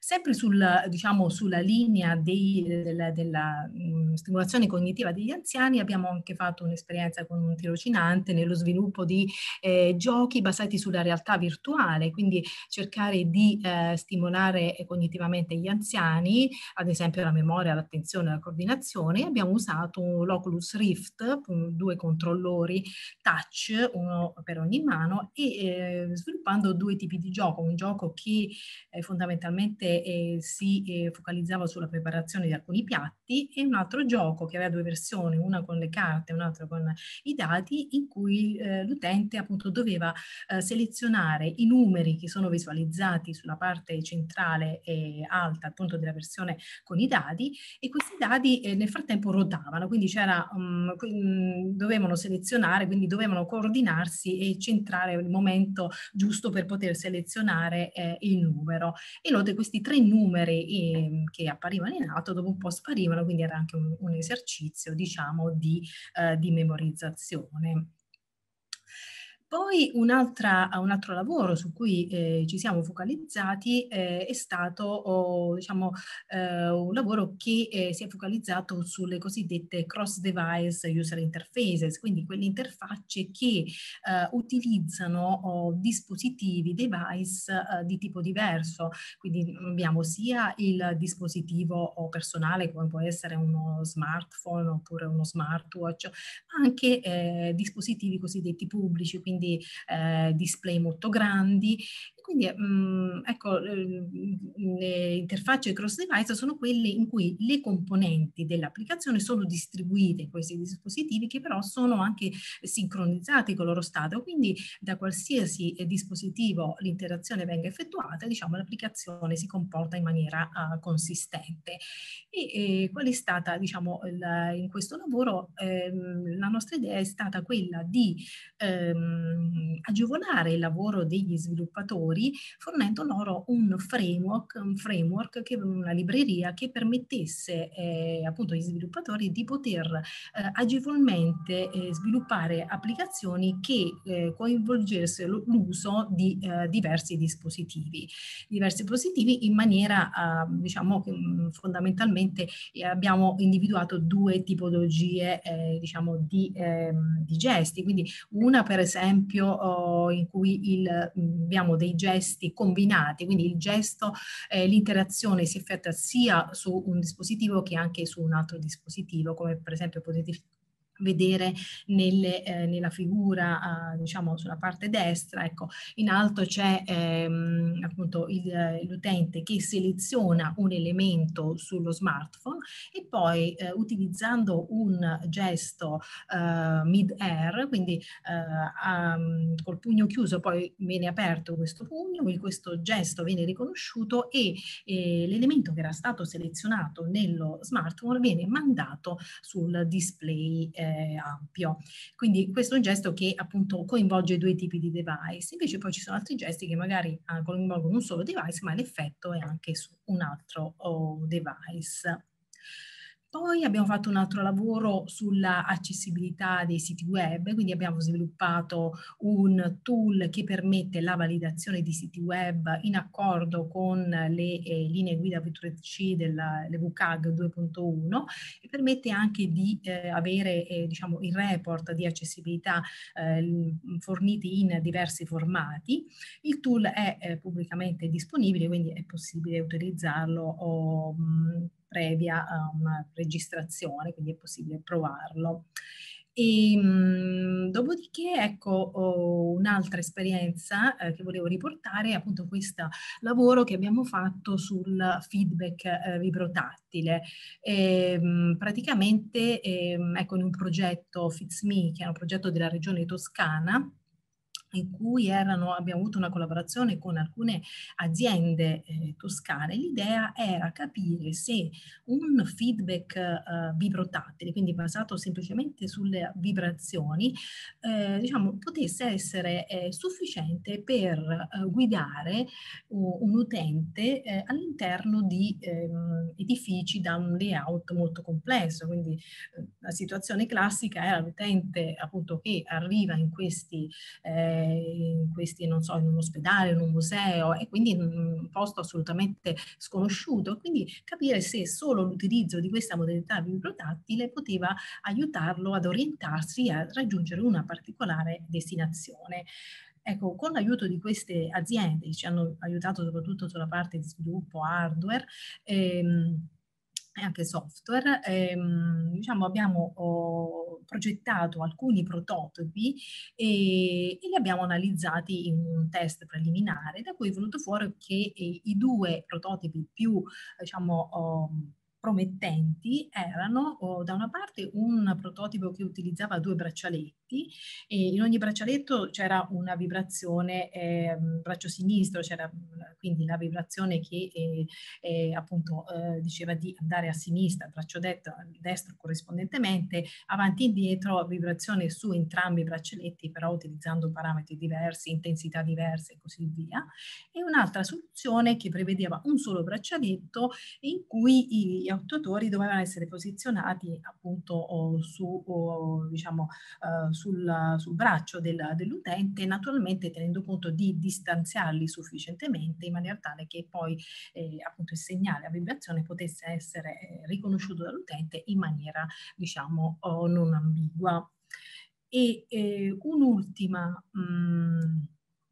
Speaker 3: Sempre sul, diciamo, sulla linea dei, della, della mh, stimolazione cognitiva degli anziani abbiamo anche fatto un'esperienza con un tirocinante nello sviluppo di eh, giochi basati sulla realtà virtuale, quindi cercare di eh, stimolare cognitivamente gli anziani, ad esempio la memoria, l'attenzione, la coordinazione. Abbiamo usato l'Oculus Rift, due controllori touch, uno per ogni mano, e eh, sviluppando due tipi di gioco, un gioco che fondamentalmente eh, si eh, focalizzava sulla preparazione di alcuni piatti e un altro gioco che aveva due versioni, una con le carte e un'altra con i dati, in cui eh, l'utente appunto doveva eh, selezionare i numeri che sono visualizzati sulla parte centrale e alta appunto della versione con i dati e questi dati eh, nel frattempo rotavano, quindi c'era, um, dovevano selezionare, quindi dovevano coordinarsi e centrare il momento giusto per poter selezionare eh, il numero. E inoltre questi tre numeri eh, che apparivano in alto dopo un po' sparivano, quindi era anche un, un esercizio, diciamo, di, eh, di memorizzazione. Poi un, un altro lavoro su cui eh, ci siamo focalizzati eh, è stato oh, diciamo, eh, un lavoro che eh, si è focalizzato sulle cosiddette cross-device user interfaces, quindi quelle interfacce che eh, utilizzano oh, dispositivi, device eh, di tipo diverso. Quindi abbiamo sia il dispositivo oh, personale, come può essere uno smartphone oppure uno smartwatch, ma anche dispositivi cosiddetti pubblici, quindi quindi eh, display molto grandi. Quindi mh, mm, ecco, le interfacce cross device sono quelle in cui le componenti dell'applicazione sono distribuite in questi dispositivi che però sono anche sincronizzati con il loro stato, quindi da qualsiasi dispositivo l'interazione venga effettuata, diciamo l'applicazione si comporta in maniera uh, consistente. E, e, qual è stata, diciamo, il, in questo lavoro, ehm, la nostra idea è stata quella di ehm, agevolare il lavoro degli sviluppatori fornendo loro un framework, un framework che, una libreria che permettesse eh, appunto agli sviluppatori di poter eh, agevolmente eh, sviluppare applicazioni che eh, coinvolgessero l'uso di eh, diversi dispositivi. Diversi dispositivi in maniera, ah, diciamo, che mm, fondamentalmente eh, abbiamo individuato due tipologie, diciamo, di, ehm, di gesti. Quindi una per esempio oh, in cui il, mm, abbiamo dei gesti combinati, quindi il gesto, eh, l'interazione si effettua sia su un dispositivo che anche su un altro dispositivo, come per esempio potete vedere nelle, eh, nella figura, eh, diciamo sulla parte destra, ecco, in alto c'è ehm, appunto l'utente che seleziona un elemento sullo smartphone e poi eh, utilizzando un gesto eh, mid-air, quindi um, col pugno chiuso poi viene aperto questo pugno, questo gesto viene riconosciuto e eh, l'elemento che era stato selezionato nello smartphone viene mandato sul display eh, eh, ampio. Quindi questo è un gesto che appunto coinvolge due tipi di device, invece poi ci sono altri gesti che magari ah, coinvolgono un solo device, ma l'effetto è anche su un altro oh, device. Poi abbiamo fatto un altro lavoro sull'accessibilità dei siti web, quindi abbiamo sviluppato un tool che permette la validazione di siti web in accordo con le eh, linee guida V3C della WCAG 2.1 e permette anche di eh, avere eh, diciamo, il report di accessibilità eh, forniti in diversi formati. Il tool è eh, pubblicamente disponibile, quindi è possibile utilizzarlo o, mh, previa una registrazione, quindi è possibile provarlo. E, mh, dopodiché, ecco, un'altra esperienza eh, che volevo riportare è appunto questo lavoro che abbiamo fatto sul feedback eh, vibrotattile. E, mh, praticamente, eh, ecco, in un progetto FITSME, che è un progetto della regione toscana, in cui erano, abbiamo avuto una collaborazione con alcune aziende eh, toscane, l'idea era capire se un feedback eh, vibrotattile, quindi basato semplicemente sulle vibrazioni, eh, diciamo, potesse essere eh, sufficiente per eh, guidare uh, un utente eh, all'interno di ehm, edifici da un layout molto complesso. Quindi la situazione classica era l'utente appunto che arriva in questi eh, in questi, non so, in un ospedale, in un museo e quindi in un posto assolutamente sconosciuto. Quindi capire se solo l'utilizzo di questa modalità vibrotattile poteva aiutarlo ad orientarsi a raggiungere una particolare destinazione. Ecco, con l'aiuto di queste aziende, ci hanno aiutato soprattutto sulla parte di sviluppo hardware, ehm, e anche software, ehm, diciamo abbiamo oh, progettato alcuni prototipi e, e, li abbiamo analizzati in un test preliminare, da cui è venuto fuori che eh, i due prototipi più, diciamo, oh, promettenti erano oh, da una parte un prototipo che utilizzava due braccialetti e in ogni braccialetto c'era una vibrazione eh, braccio sinistro, c'era quindi la vibrazione che eh, eh, appunto diceva di andare a sinistra, braccio destro, destro corrispondentemente, avanti e indietro, vibrazione su entrambi i braccialetti però utilizzando parametri diversi, intensità diverse e così via. E un'altra soluzione che prevedeva un solo braccialetto in cui i attuatori dovevano essere posizionati appunto su, diciamo, uh, sul, sul, braccio del, dell'utente, naturalmente tenendo conto di distanziarli sufficientemente in maniera tale che poi eh, appunto il segnale a vibrazione potesse essere eh, riconosciuto dall'utente in maniera diciamo oh, non ambigua. E eh, un'ultima, mh,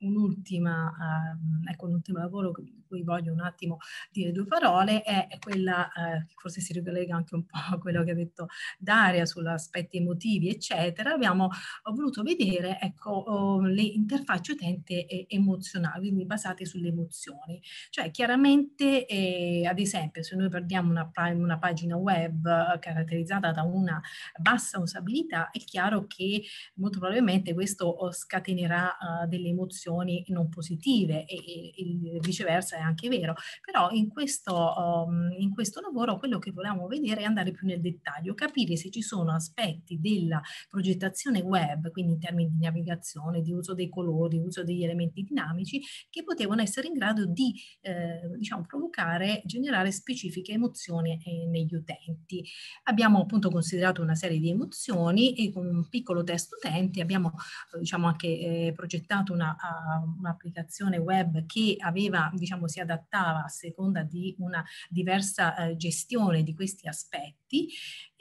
Speaker 3: un'ultima, uh, ecco, un ultimo lavoro cui voglio un attimo dire due parole è quella, eh, forse si ricollega anche un po' a quello che ha detto Daria sugli aspetti emotivi, eccetera. Abbiamo voluto vedere ecco, oh, le interfacce utente e emozionali, quindi basate sulle emozioni. Cioè, chiaramente, eh, ad esempio, se noi perdiamo una, una pagina web caratterizzata da una bassa usabilità, è chiaro che molto probabilmente questo oh, scatenerà uh, delle emozioni non positive e, e, e viceversa anche vero, però in questo, um, in questo lavoro quello che volevamo vedere è andare più nel dettaglio, capire se ci sono aspetti della progettazione web, quindi in termini di navigazione, di uso dei colori, uso degli elementi dinamici, che potevano essere in grado di eh, diciamo, provocare, generare specifiche emozioni eh, negli utenti. Abbiamo appunto considerato una serie di emozioni e con un piccolo test utenti abbiamo diciamo anche eh, progettato una, uh, un'applicazione web che aveva diciamo si adattava a seconda di una diversa eh, gestione di questi aspetti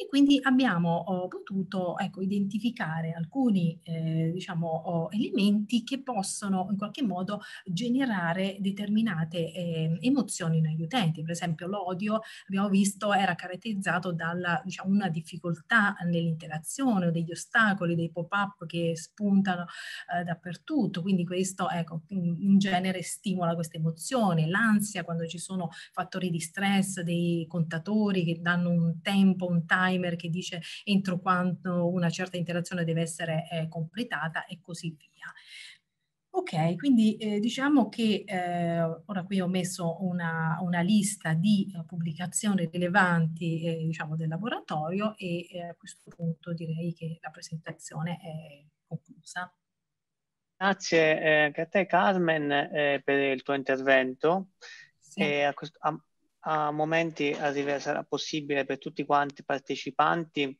Speaker 3: e quindi abbiamo potuto ecco, identificare alcuni eh, diciamo, elementi che possono in qualche modo generare determinate eh, emozioni negli utenti. Per esempio l'odio, abbiamo visto, era caratterizzato da diciamo, una difficoltà nell'interazione degli ostacoli, dei pop-up che spuntano eh, dappertutto, quindi questo ecco, in genere stimola queste emozioni, l'ansia quando ci sono fattori di stress, dei contatori che danno un tempo, un time timer che dice entro quanto una certa interazione deve essere eh, completata e così via. Ok, quindi eh, diciamo che eh, ora qui ho messo una, una lista di uh, pubblicazioni rilevanti eh, diciamo del laboratorio e eh, a questo punto direi che la presentazione è conclusa.
Speaker 1: Grazie eh, a te Carmen eh, per il tuo intervento. Sì. A questo, a, a momenti arriverà, sarà possibile per tutti quanti i partecipanti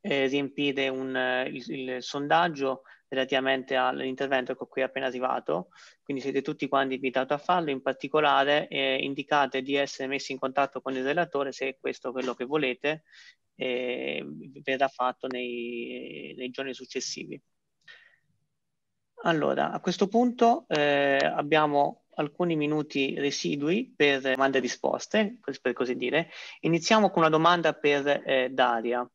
Speaker 1: eh, riempire un, il, il, sondaggio relativamente all'intervento che qui è appena arrivato, quindi siete tutti quanti invitati a farlo, in particolare eh, indicate di essere messi in contatto con il relatore se questo è quello che volete, eh, verrà fatto nei, nei giorni successivi. Allora, a questo punto eh, abbiamo alcuni minuti residui per domande e risposte, per così dire. Iniziamo con una domanda per eh, Daria.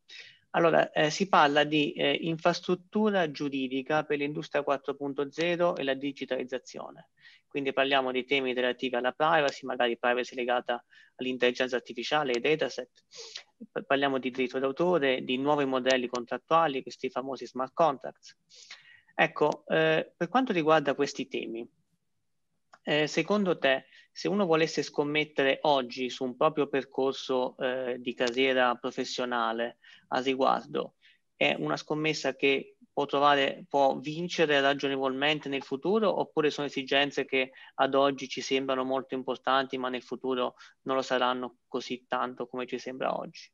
Speaker 1: Allora, eh, si parla di eh, infrastruttura giuridica per l'industria 4.0 e la digitalizzazione. Quindi parliamo di temi relativi alla privacy, magari privacy legata all'intelligenza artificiale e dataset. Parliamo di diritto d'autore, di nuovi modelli contrattuali, questi famosi smart contracts. Ecco, eh, per quanto riguarda questi temi, eh, secondo te, se uno volesse scommettere oggi su un proprio percorso eh, di carriera professionale a riguardo, è una scommessa che può trovare, può vincere ragionevolmente nel futuro oppure sono esigenze che ad oggi ci sembrano molto importanti ma nel futuro non lo saranno così tanto come ci sembra oggi?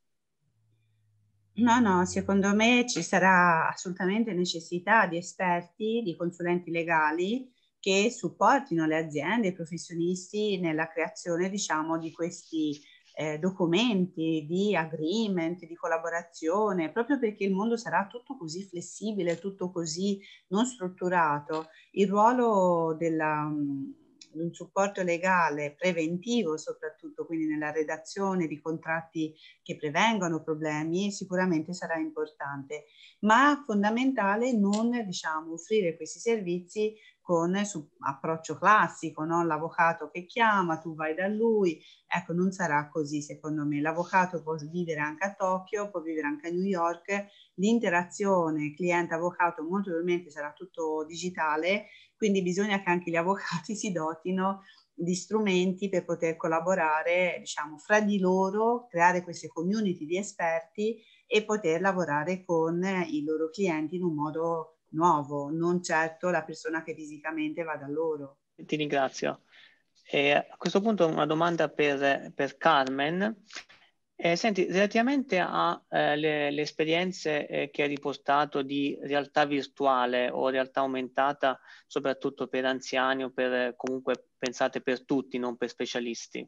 Speaker 2: No, no, secondo me ci sarà assolutamente necessità di esperti, di consulenti legali che supportino le aziende, i professionisti nella creazione, diciamo, di questi eh, documenti, di agreement, di collaborazione, proprio perché il mondo sarà tutto così flessibile, tutto così non strutturato. Il ruolo della di un supporto legale preventivo soprattutto, quindi nella redazione di contratti che prevengono problemi, sicuramente sarà importante, ma fondamentale non diciamo, offrire questi servizi con su, approccio classico, no? l'avvocato che chiama, tu vai da lui, ecco non sarà così secondo me, l'avvocato può vivere anche a Tokyo, può vivere anche a New York, l'interazione cliente-avvocato molto probabilmente sarà tutto digitale, quindi bisogna che anche gli avvocati (laughs) si dotino di strumenti per poter collaborare diciamo fra di loro, creare queste community di esperti e poter lavorare con i loro clienti in un modo nuovo, non certo la persona che fisicamente va da loro.
Speaker 1: Ti ringrazio. E a questo punto una domanda per, per Carmen. Eh, senti, relativamente alle eh, esperienze eh, che hai riportato di realtà virtuale o realtà aumentata, soprattutto per anziani o per comunque pensate per tutti, non per specialisti.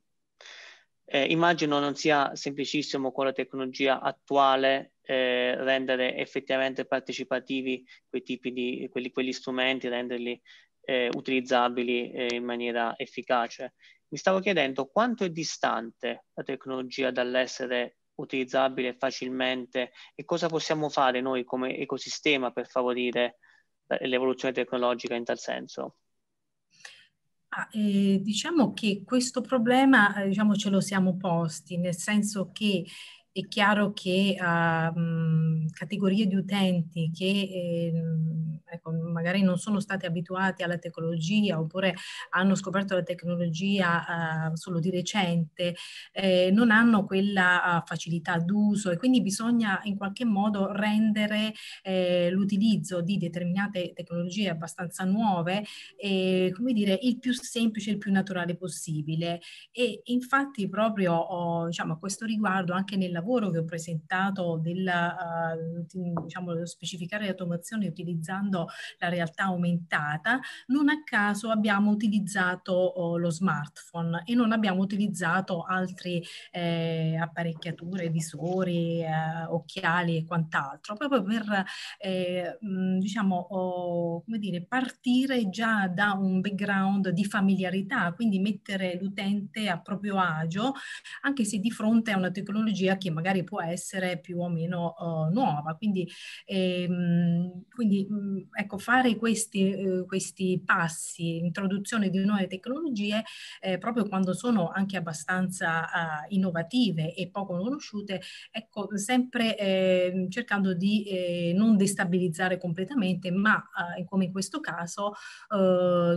Speaker 1: Eh, immagino non sia semplicissimo con la tecnologia attuale eh, rendere effettivamente partecipativi quei tipi di quelli, quegli strumenti, renderli eh, utilizzabili eh, in maniera efficace. Mi stavo chiedendo quanto è distante la tecnologia dall'essere utilizzabile facilmente e cosa possiamo fare noi come ecosistema per favorire l'evoluzione tecnologica in tal senso.
Speaker 3: Ah, eh, diciamo che questo problema eh, diciamo, ce lo siamo posti, nel senso che è chiaro che uh, categorie di utenti che eh, ecco, magari non sono stati abituati alla tecnologia oppure hanno scoperto la tecnologia uh, solo di recente, eh, non hanno quella uh, facilità d'uso e quindi bisogna in qualche modo rendere eh, l'utilizzo di determinate tecnologie abbastanza nuove, eh, come dire, il più semplice, il più naturale possibile. E infatti proprio oh, diciamo, a questo riguardo anche nel lavoro lavoro che ho presentato della, uh, diciamo, specificare le automazioni utilizzando la realtà aumentata, non a caso abbiamo utilizzato oh, lo smartphone e non abbiamo utilizzato altre eh, apparecchiature, visori, eh, occhiali e quant'altro, proprio per eh, diciamo, oh, come dire, partire già da un background di familiarità, quindi mettere l'utente a proprio agio, anche se di fronte a una tecnologia che magari può essere più o meno uh, nuova. Quindi, ehm, quindi mh, mm, ecco, fare questi, eh, questi, passi, introduzione di nuove tecnologie, eh, proprio quando sono anche abbastanza uh, innovative e poco conosciute, ecco, sempre eh, cercando di eh, non destabilizzare completamente, ma eh, come in questo caso,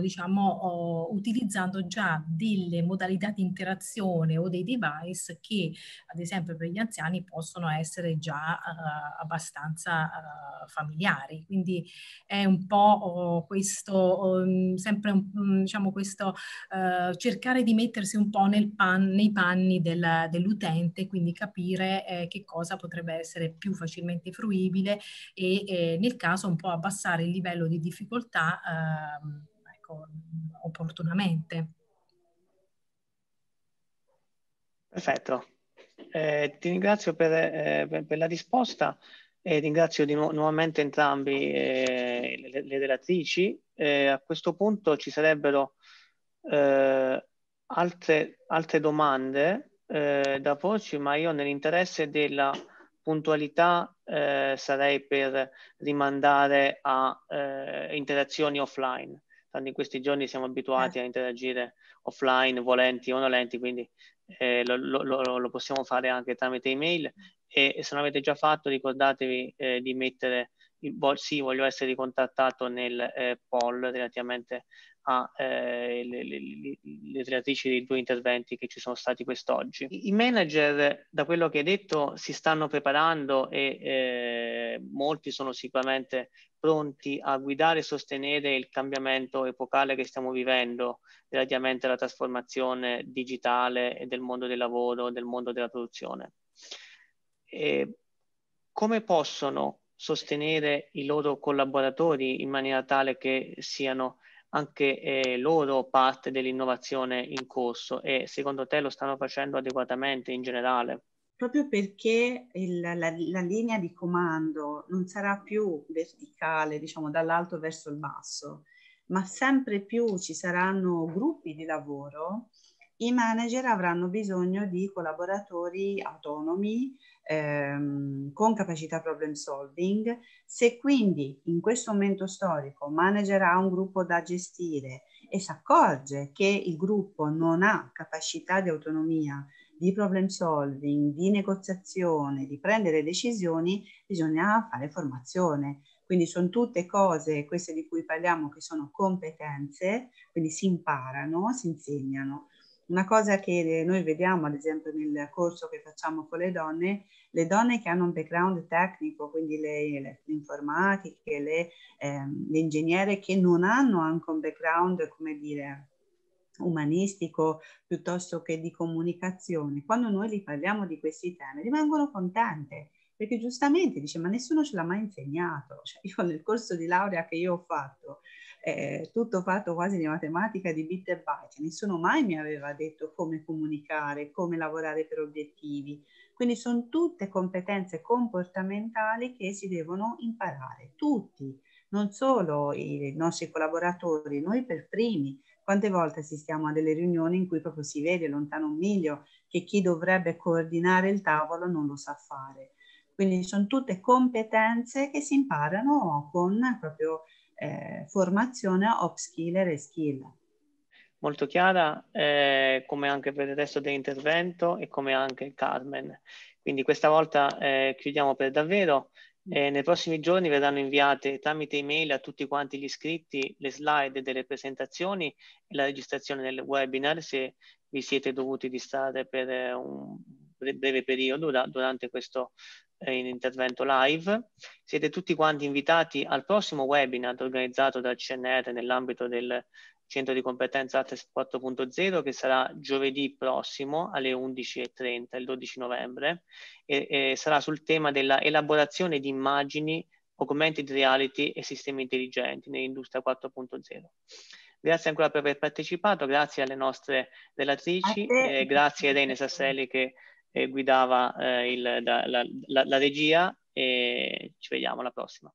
Speaker 3: diciamo, utilizzando già delle modalità di interazione o dei device che, ad esempio, per gli anziani possono essere già uh, abbastanza uh, familiari. Quindi è un po' oh, questo, um, sempre um, diciamo questo uh, cercare di mettersi un po' pan, nei panni del, dell'utente, quindi capire eh, che cosa potrebbe essere più facilmente fruibile e eh, nel caso un po' abbassare il livello di difficoltà ehm, ecco, opportunamente.
Speaker 1: Perfetto, eh, ti ringrazio per, eh, per, per, la risposta e ringrazio nu- nuovamente entrambi eh, le, le, relatrici. Eh, a questo punto ci sarebbero eh, altre, altre, domande eh, da porci, ma io nell'interesse della puntualità sarei per rimandare a interazioni offline. Tanto in questi giorni siamo abituati a interagire offline, volenti o nolenti, quindi eh, lo, lo, lo, possiamo fare anche tramite email. E, se non avete già fatto ricordatevi eh, di mettere il sì, voglio essere ricontattato nel eh, poll relativamente alle eh, relatrici dei due interventi che ci sono stati quest'oggi. I manager, da quello che hai detto, si stanno preparando e eh, molti sono sicuramente pronti a guidare e sostenere il cambiamento epocale che stiamo vivendo relativamente alla trasformazione digitale e del mondo del lavoro, del mondo della produzione. E come possono sostenere i loro collaboratori in maniera tale che siano anche eh, loro parte dell'innovazione in corso e secondo te lo stanno facendo adeguatamente in generale?
Speaker 2: Proprio perché il, la, la, linea di comando non sarà più verticale, diciamo dall'alto verso il basso, ma sempre più ci saranno gruppi di lavoro, i manager avranno bisogno di collaboratori autonomi ehm, con capacità problem solving. Se quindi in questo momento storico un manager ha un gruppo da gestire e si accorge che il gruppo non ha capacità di autonomia, di problem solving, di negoziazione, di prendere decisioni, bisogna fare formazione. Quindi sono tutte cose, queste di cui parliamo, che sono competenze, quindi si imparano, si insegnano. Una cosa che noi vediamo, ad esempio, nel corso che facciamo con le donne, le donne che hanno un background tecnico, quindi le, le, informatiche, le, ehm, le ingegnere che non hanno anche un background, come dire, umanistico piuttosto che di comunicazione, quando noi gli parliamo di questi temi, rimangono contente perché giustamente dice ma nessuno ce l'ha mai insegnato. Cioè, io nel corso di laurea che io ho fatto, eh, tutto fatto quasi di matematica di bit e byte, nessuno mai mi aveva detto come comunicare, come lavorare per obiettivi. Quindi sono tutte competenze comportamentali che si devono imparare, tutti, non solo i nostri collaboratori, noi per primi. Quante volte assistiamo a delle riunioni in cui proprio si vede lontano un miglio che chi dovrebbe coordinare il tavolo non lo sa fare. Quindi sono tutte competenze che si imparano con proprio eh, formazione upskiller e skill.
Speaker 1: Molto chiara, eh, come anche per il resto dell'intervento e come anche Carmen. Quindi questa volta eh, chiudiamo per davvero. Eh, nei prossimi giorni verranno inviate tramite email a tutti quanti gli iscritti le slide delle presentazioni e la registrazione del webinar se vi siete dovuti distrarre per eh, un breve periodo da, durante questo in intervento live. Siete tutti quanti invitati al prossimo webinar organizzato dal CNR nell'ambito del Centro di Competenza Artes 4.0 che sarà giovedì prossimo alle 11.30, il 12 novembre, e, e sarà sul tema della elaborazione di immagini, augmented reality e sistemi intelligenti nell'industria 4.0. Grazie ancora per aver partecipato, grazie alle nostre relatrici, eh, grazie a Irene Sasselli che eh, guidava eh, il, la, la, la regia e ci vediamo alla prossima.